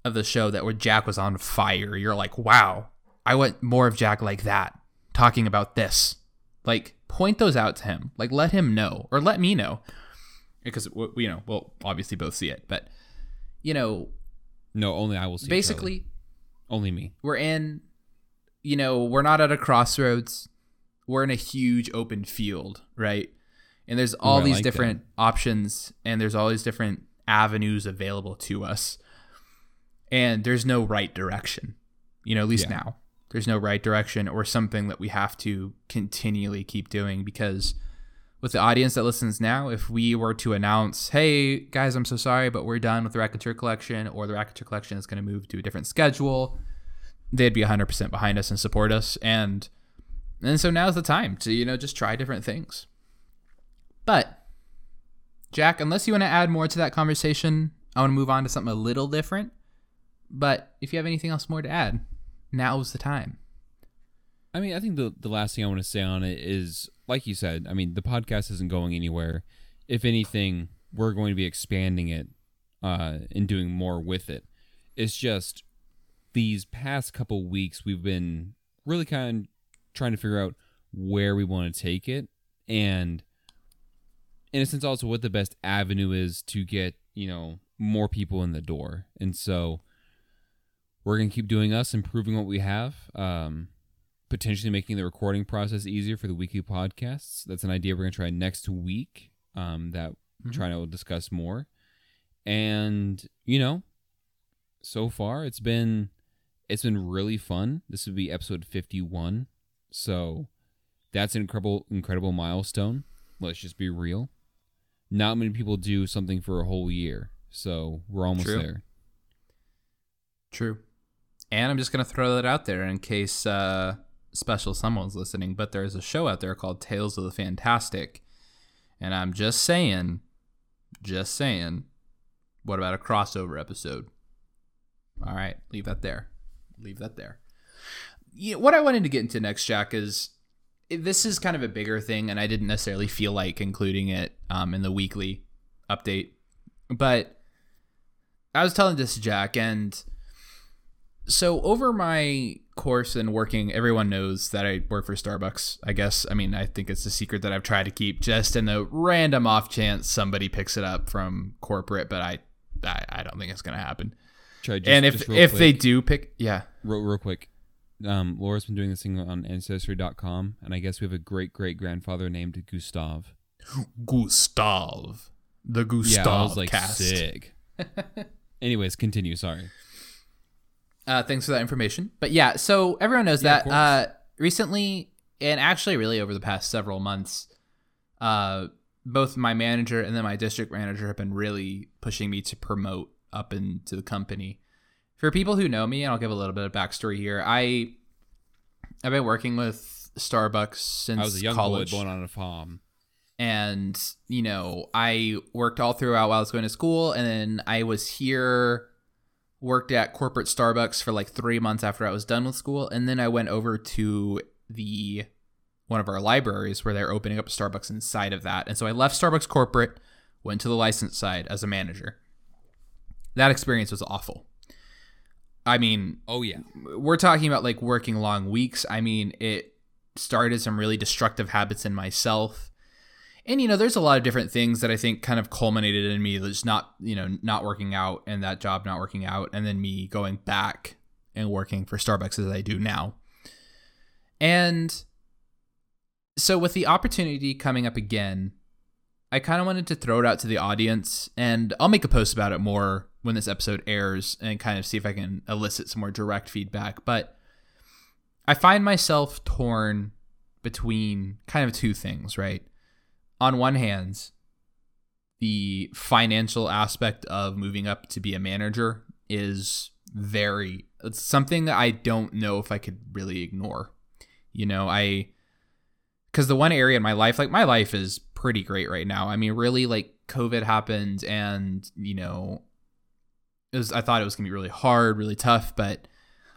of the show that where Jack was on fire, you're like, wow, I want more of Jack like that, talking about this. Like, point those out to him. Like, let him know, or let me know, because you know we'll obviously both see it. But you know, No, only I will see. basically, only me. we're in. You know, we're not at a crossroads. We're in a huge open field, right? And there's all I these like different options, and there's all these different avenues available to us. And there's no right direction. You know, at least Yeah. now, there's no right direction or something that we have to continually keep doing because with the audience that listens now, if we were to announce, hey, guys, I'm so sorry, but we're done with the Raconteur collection, or the Raconteur collection is going to move to a different schedule, they'd be 100% behind us and support us. And, and so now's the time to, you know, just try different things. But, Jack, unless you want to add more to that conversation, I want to move on to something a little different. But if you have anything else more to add, now's the time. I mean, I think the the last thing I want to say on it is, like you said, I mean, the podcast isn't going anywhere. If anything, we're going to be expanding it uh, and doing more with it. It's just these past couple weeks we've been really kind of trying to figure out where we want to take it, and in a sense, also what the best avenue is to get you know more people in the door. And so we're gonna keep doing us, improving what we have. Um, potentially making the recording process easier for the weekly podcasts. That's an idea we're going to try next week um, that mm-hmm. trying to discuss more. And, you know, so far it's been it's been really fun. This would be episode 51. So that's an incredible incredible milestone. Let's just be real. Not many people do something for a whole year. So we're almost True. there. True. And I'm just going to throw that out there in case uh, special someone's listening, but there's a show out there called Tales of the Fantastic. And I'm just saying, just saying, what about a crossover episode? All right, leave that there. Leave that there. Yeah, what I wanted to get into next, Jack, is this is kind of a bigger thing, and I didn't necessarily feel like including it um, in the weekly update. But I was telling this to Jack, and so over my course and working, everyone knows that I work for Starbucks. I guess. I mean, I think it's a secret that I've tried to keep just in the random off chance somebody picks it up from corporate, but I, I, I don't think it's gonna happen. Just, and if if quick, they do pick, yeah, real, real quick. Um, Laura's been doing this thing on Ancestry.com, and I guess we have a great great grandfather named Gustav. Gustav, the Gustav yeah, I was like cast. sick. Anyways, continue. Sorry. Uh, thanks for that information. But yeah, so everyone knows yeah, that uh, recently, and actually, really over the past several months, uh, both my manager and then my district manager have been really pushing me to promote up into the company. For people who know me, and I'll give a little bit of backstory here. I I've been working with Starbucks since I was a young college. boy born on a farm. And you know, I worked all throughout while I was going to school, and then I was here worked at corporate Starbucks for like three months after I was done with school, and then I went over to the one of our libraries where they're opening up a Starbucks inside of that. And so I left Starbucks corporate, went to the license side as a manager. That experience was awful. I mean, oh yeah. We're talking about like working long weeks. I mean, it started some really destructive habits in myself and you know there's a lot of different things that i think kind of culminated in me just not you know not working out and that job not working out and then me going back and working for starbucks as i do now. And so with the opportunity coming up again i kind of wanted to throw it out to the audience and i'll make a post about it more when this episode airs and kind of see if i can elicit some more direct feedback. But i find myself torn between kind of two things right on one hand, the financial aspect of moving up to be a manager is very it's something that I don't know if I could really ignore. You know, I cuz the one area in my life like my life is pretty great right now. I mean, really like COVID happened and, you know, it was I thought it was going to be really hard, really tough, but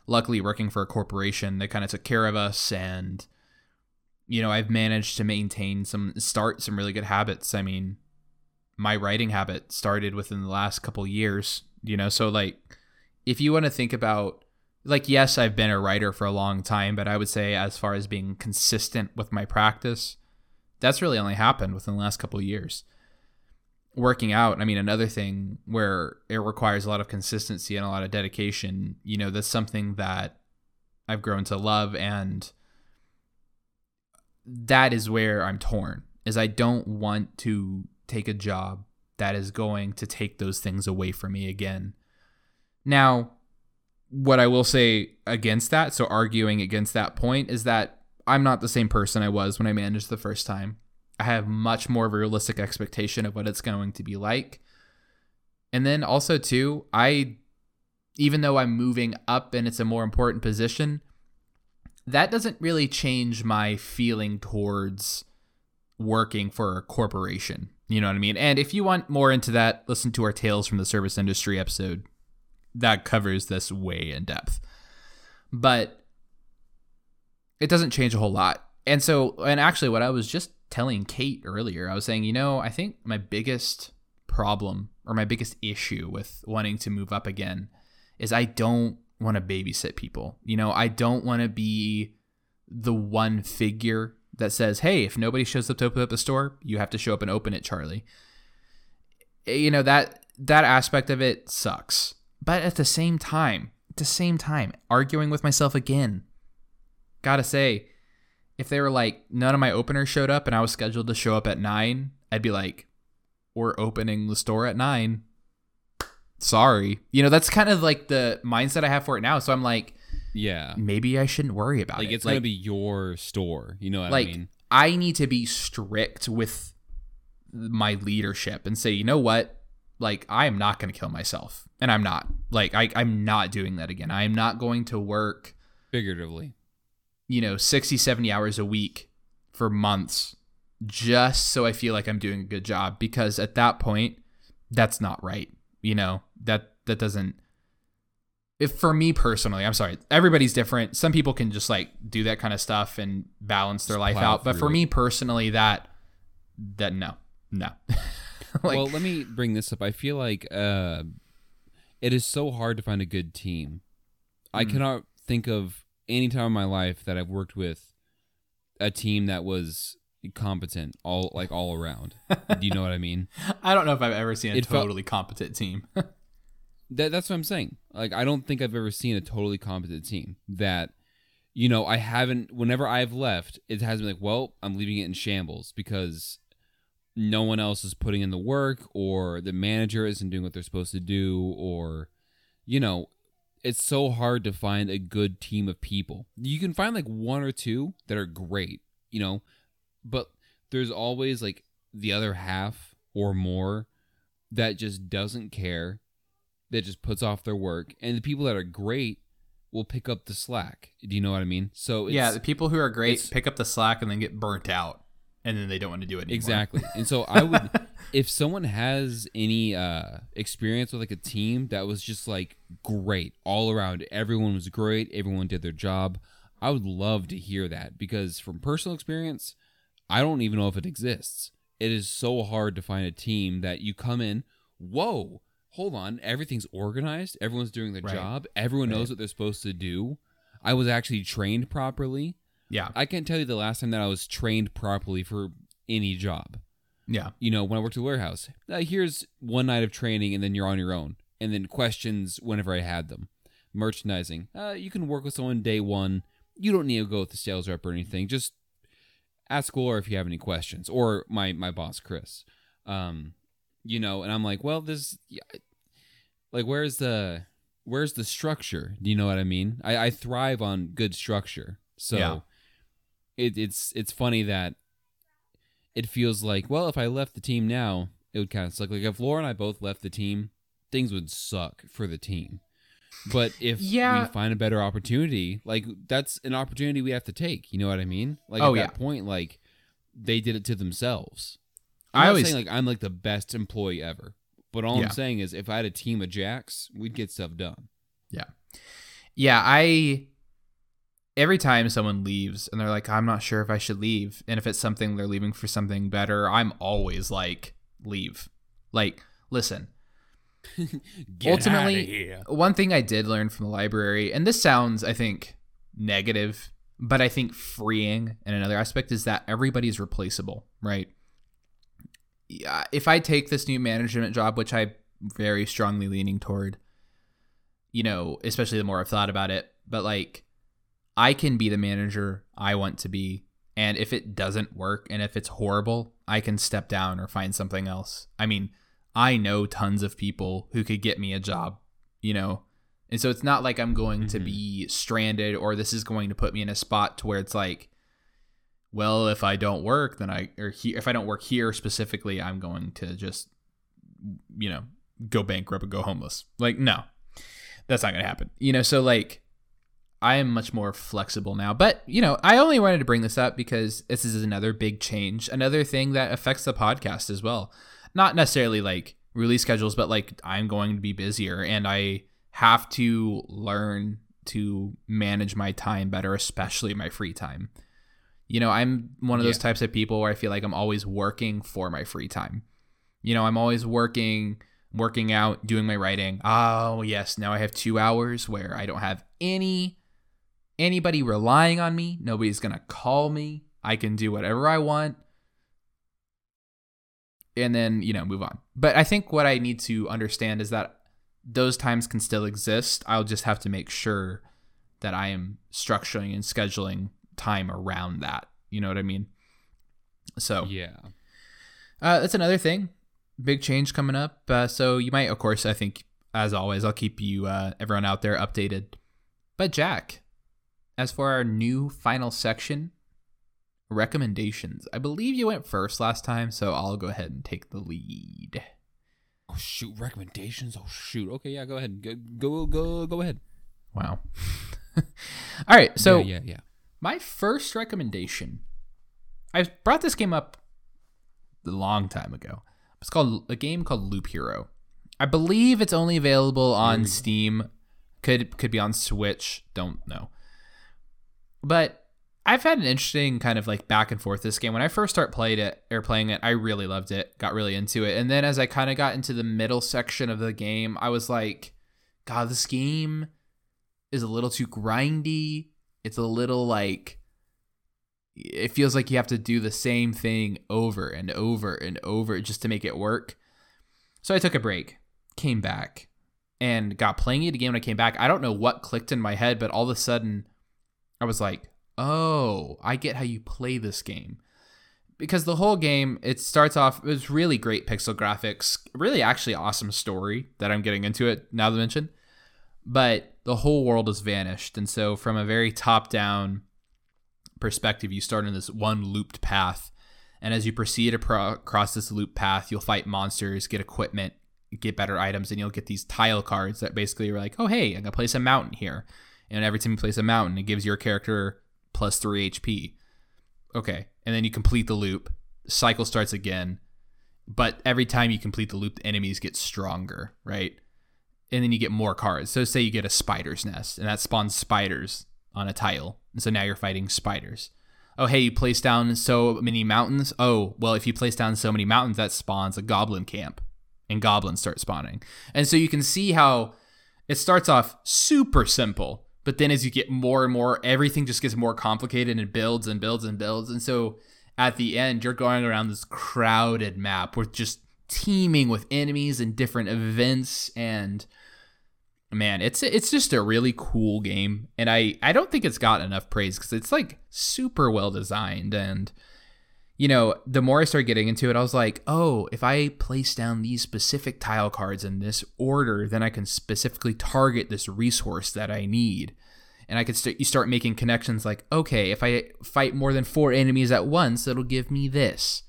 luckily working for a corporation they kind of took care of us and you know, I've managed to maintain some start some really good habits. I mean, my writing habit started within the last couple years, you know, so like if you want to think about like yes, I've been a writer for a long time, but I would say as far as being consistent with my practice, that's really only happened within the last couple years. Working out, I mean, another thing where it requires a lot of consistency and a lot of dedication, you know, that's something that I've grown to love and that is where I'm torn. Is I don't want to take a job that is going to take those things away from me again. Now, what I will say against that, so arguing against that point, is that I'm not the same person I was when I managed the first time. I have much more of a realistic expectation of what it's going to be like. And then also too, I even though I'm moving up and it's a more important position, that doesn't really change my feeling towards working for a corporation. You know what I mean? And if you want more into that, listen to our Tales from the Service Industry episode. That covers this way in depth. But it doesn't change a whole lot. And so, and actually, what I was just telling Kate earlier, I was saying, you know, I think my biggest problem or my biggest issue with wanting to move up again is I don't want to babysit people. You know, I don't want to be the one figure that says, "Hey, if nobody shows up to open up the store, you have to show up and open it, Charlie." Eh, you know that that aspect of it sucks. But at the same time, at the same time, arguing with myself again. Gotta say, if they were like none of my openers showed up and I was scheduled to show up at nine, I'd be like, "We're opening the store at nine. Sorry." You know, that's kind of like the mindset I have for it now. So I'm like, Yeah. maybe I shouldn't worry about it. Like it. it's gonna be your store. You know what like I mean? I need to be strict with my leadership and say, you know what? Like I am not going to kill myself, and I'm not. Like I, I'm not doing that again. I am not going to work, Figuratively. you know, 60, 70 hours a week for months just so I feel like I'm doing a good job. Because at that point, that's not right. You know that that doesn't. If for me personally, I'm sorry, everybody's different. Some people can just like do that kind of stuff and balance their Just life out. But for it. me personally, that that no, no. like well, let me bring this up. I feel like uh, it is so hard to find a good team. I Mm. cannot think of any time in my life that I've worked with a team that was competent all like all around. Do you know what I mean? I don't know if I've ever seen a It felt- totally competent team. That, that's what I'm saying. Like I don't think I've ever seen a totally competent team that you know, I haven't whenever I've left, it has been like, well, I'm leaving it in shambles because no one else is putting in the work or the manager isn't doing what they're supposed to do or you know, it's so hard to find a good team of people. You can find like one or two that are great, you know, but there's always like the other half or more that just doesn't care, that just puts off their work, and the people that are great will pick up the slack. Do you know what I mean? So it's, yeah, the people who are great pick up the slack and then get burnt out, and then they don't want to do it anymore. Exactly. And so I would if someone has any uh experience with like a team that was just like great all around, everyone was great, everyone did their job, I would love to hear that because from personal experience, I don't even know if it exists. It is so hard to find a team that you come in, whoa, hold on, everything's organized, everyone's doing their Right. job, everyone Right. knows what they're supposed to do. I was actually trained properly. Yeah, I can't tell you the last time that I was trained properly for any job yeah, you know, when I worked at the warehouse, uh, here's one night of training and then you're on your own. And then questions whenever I had them. Merchandising, uh, you can work with someone day one. You don't need to go with the sales rep or anything. Just ask Laura if you have any questions, or my my boss Chris. Um, you know, and I'm like, well, this, like, where's the where's the structure? Do you know what I mean? I, I thrive on good structure, so Yeah. it, it's it's funny that it feels like, well, if I left the team now, it would kind of suck. Like if Laura and I both left the team, things would suck for the team. But if Yeah. we find a better opportunity, like that's an opportunity we have to take. You know what I mean? Like Oh, at yeah. that point, like they did it to themselves. I I'm not always- saying like I'm like the best employee ever. But all Yeah. I'm saying is if I had a team of jacks, we'd get stuff done. yeah. Yeah. I every time someone leaves and they're like, I'm not sure if I should leave, and if it's something they're leaving for something better, I'm always like, leave. Like, listen, Get Ultimately- one thing I did learn from the library, and this sounds, I think, negative, but I think freeing in another aspect is that everybody's replaceable, right? Yeah, if I take this new management job, which I very strongly leaning toward, you know, especially the more I've thought about it, but like I can be the manager I want to be. And if it doesn't work and if it's horrible, I can step down or find something else. I mean, I know tons of people who could get me a job, you know. And so it's not like I'm going to Mhm. be stranded or this is going to put me in a spot to where it's like, well, if I don't work, then I or he, if I don't work here specifically, I'm going to just you know go bankrupt and go homeless. Like no, that's not going to happen. You know, so like I am much more flexible now. But, you know, I only wanted to bring this up because this is another big change, another thing that affects the podcast as well. Not necessarily like release schedules, but like I'm going to be busier and I have to learn to manage my time better, especially my free time. You know, I'm one of those Yeah. types of people where I feel like I'm always working for my free time. You know, I'm always working, working out, doing my writing. Oh, yes, now I have 2 hours where I don't have any anybody relying on me. Nobody's going to call me. I can do whatever I want and then, you know, move on. But I think what I need to understand is that those times can still exist. I'll just have to make sure that I am structuring and scheduling time around that. You know what I mean? So, Yeah. uh, that's another thing. Big change coming up. Uh, so you might, of course, I think, as always, I'll keep you, uh, everyone out there, updated. But Jack, as for our new final section, recommendations. I believe you went first last time, so I'll go ahead and take the lead. Oh shoot, recommendations. Oh shoot. Okay, yeah, go ahead. Go go go, go ahead. Wow. All right, so yeah, yeah, yeah. My first recommendation. I brought this game up a long time ago. It's called a game called Loop Hero. I believe it's only available on hmm. Steam. Could could be on Switch. Don't know. But I've had an interesting kind of like back and forth this game. When I first start played it or playing it, I really loved it, got really into it. And then as I kind of got into the middle section of the game, I was like, God, this game is a little too grindy. It's a little like it feels like you have to do the same thing over and over and over just to make it work. So I took a break, came back, and got playing it again when I came back. I don't know what clicked in my head, but all of a sudden I was like, "Oh, I get how you play this game." Because the whole game, it starts off it was really great pixel graphics, really actually awesome story that I'm getting into it now that I mentioned. But the whole world has vanished, and so from a very top-down perspective, you start in this one looped path. And as you proceed across this loop path, you'll fight monsters, get equipment, get better items, and you'll get these tile cards that basically are like, oh, hey, I'm going to place a mountain here. And every time you place a mountain, it gives your character plus three HP. Okay. And then you complete the loop, cycle starts again. But every time you complete the loop, the enemies get stronger, right? And then you get more cards. So, say you get a spider's nest, and that spawns spiders on a tile. And so now you're fighting spiders. Oh, hey, you place down so many mountains. Oh, well, if you place down so many mountains, that spawns a goblin camp, and goblins start spawning. And so you can see how it starts off super simple, but then as you get more and more, everything just gets more complicated and builds and builds and builds. And so at the end, you're going around this crowded map with just teeming with enemies and different events and man it's it's just a really cool game and i i don't think it's got enough praise because it's like super well designed and you know the more i started getting into it i was like oh if i place down these specific tile cards in this order then i can specifically target this resource that i need. And i could start you start making connections like okay if i fight more than four enemies at once it'll give me this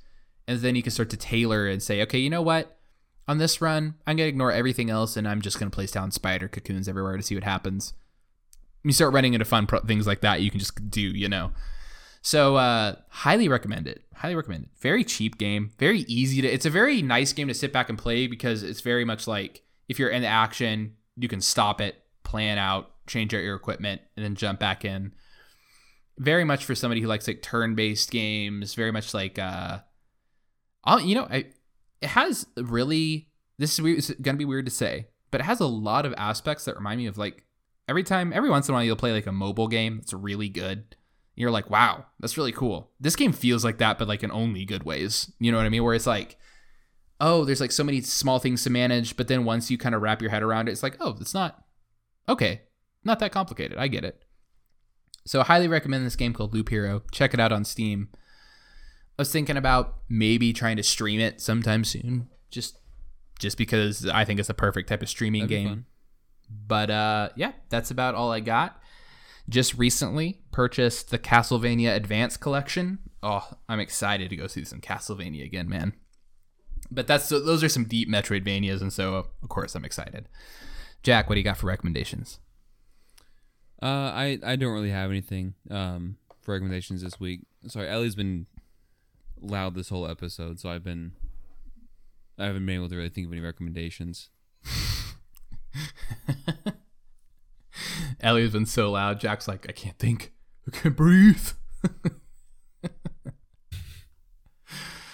and then you can start to tailor and say okay you know what on this run, I'm gonna ignore everything else, and I'm just gonna place down spider cocoons everywhere to see what happens. You start running into fun pro- things like that. You can just do, you know. So, uh, highly recommend it. Highly recommend it. Very cheap game. Very easy to. It's a very nice game to sit back and play because it's very much like if you're in the action, you can stop it, plan out, change out your equipment, and then jump back in. Very much for somebody who likes like turn-based games. Very much like, uh, I'll, you know, I it has really this is weird, it's gonna be weird to say, but it has a lot of aspects that remind me of like every time every once in a while you'll play like a mobile game that's really good. You're like, wow, that's really cool. This game feels like that, but like in only good ways. You know what I mean? Where it's like, oh, there's like so many small things to manage, but then once you kind of wrap your head around it, it's like, oh, it's not okay, not that complicated. I get it. So I highly recommend this game called Loop Hero. Check it out on Steam. I was thinking about maybe trying to stream it sometime soon, just just because I think it's a perfect type of streaming That'd game. But uh, yeah, that's about all I got. just recently purchased the Castlevania Advance Collection. Oh, I'm excited to go see some Castlevania again, man. But that's those are some deep Metroidvanias, and so of course I'm excited. Jack, what do you got for recommendations? Uh, I I don't really have anything um for recommendations this week. Sorry, Ellie's been loud this whole episode, so I've been I haven't been able to really think of any recommendations. Ellie's been so loud. Jack's like, I can't think. I can't breathe.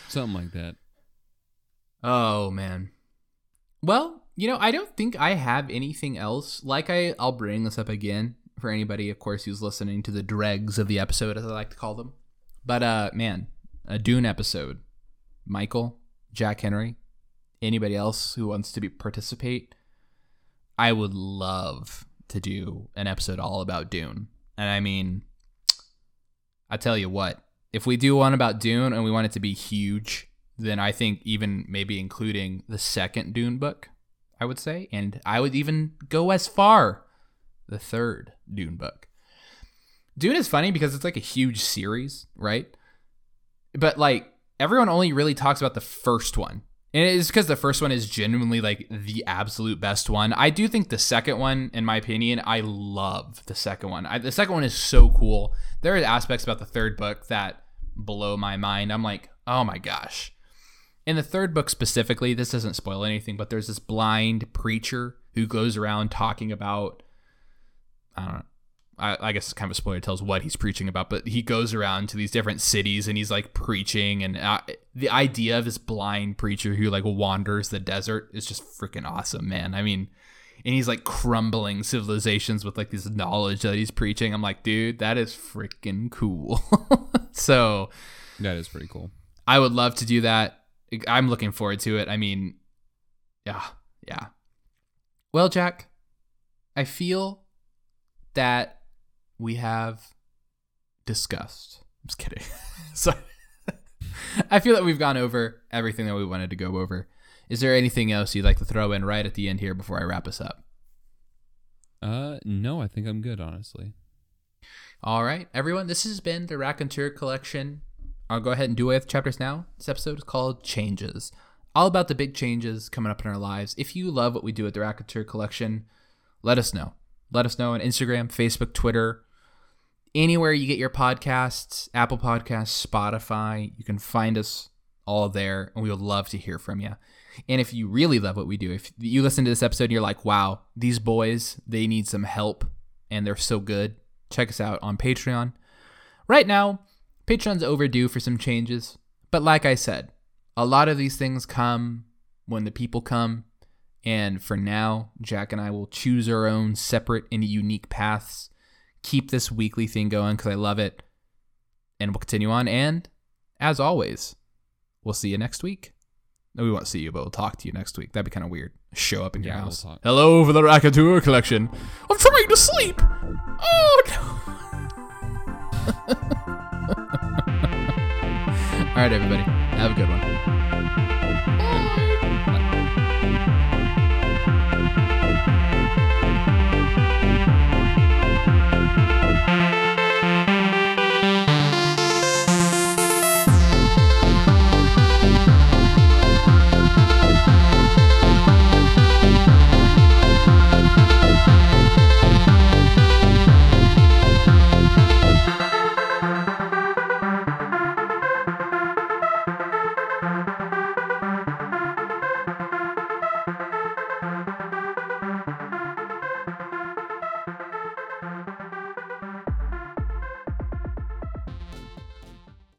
Something like that. Oh man. Well, you know, I don't think I have anything else. Like I I'll bring this up again for anybody, of course, who's listening to the dregs of the episode, as I like to call them. But uh man, a Dune episode. Michael, Jack Henry, anybody else who wants to be participate, I would love to do an episode all about Dune. And I mean, I tell you what, if we do one about Dune and we want it to be huge, then I think even maybe including the second Dune book, I would say, and I would even go as far the third Dune book. Dune is funny because it's like a huge series, right? But like everyone only really talks about the first one. And it's because the first one is genuinely like the absolute best one. I do think the second one, in my opinion, I love the second one. I, the second one is so cool. There are aspects about the third book that blow my mind. I'm like, oh my gosh. In the third book specifically, this doesn't spoil anything, but there's this blind preacher who goes around talking about, I don't know, I, I, guess kind of a spoiler tells what he's preaching about, but he goes around to these different cities and he's like preaching. And uh, the idea of this blind preacher who like wanders the desert is just freaking awesome, man. I mean, and he's like crumbling civilizations with like this knowledge that he's preaching. I'm like, dude, that is freaking cool. so that is pretty cool. I would love to do that. I'm looking forward to it. I mean, yeah, yeah. Well, Jack, I feel that we have discussed. I'm just kidding. Sorry. I feel that we've gone over everything that we wanted to go over. Is there anything else you'd like to throw in right at the end here before I wrap us up? Uh, no, I think I'm good, honestly. All right, everyone. This has been the Raconteur Collection. I'll go ahead and do away with chapters now. This episode is called Changes. All about the big changes coming up in our lives. If you love what we do at the Raconteur Collection, let us know. Let us know on Instagram, Facebook, Twitter, anywhere you get your podcasts, Apple Podcasts, Spotify. You can find us all there, and we would love to hear from you. And if you really love what we do, if you listen to this episode and you're like, wow, these boys, they need some help and they're so good, check us out on Patreon. Right now, Patreon's overdue for some changes. But like I said, a lot of these things come when the people come. And for now, Jack and I will choose our own separate and unique paths keep this weekly thing going because I love it. And we'll continue on. And as always, we'll see you next week. No, we won't see you, but we'll talk to you next week. That'd be kind of weird. Show up in your house. We'll Hello for the Raconteur collection. I'm trying to sleep. Oh no. All right, everybody. Have a good one.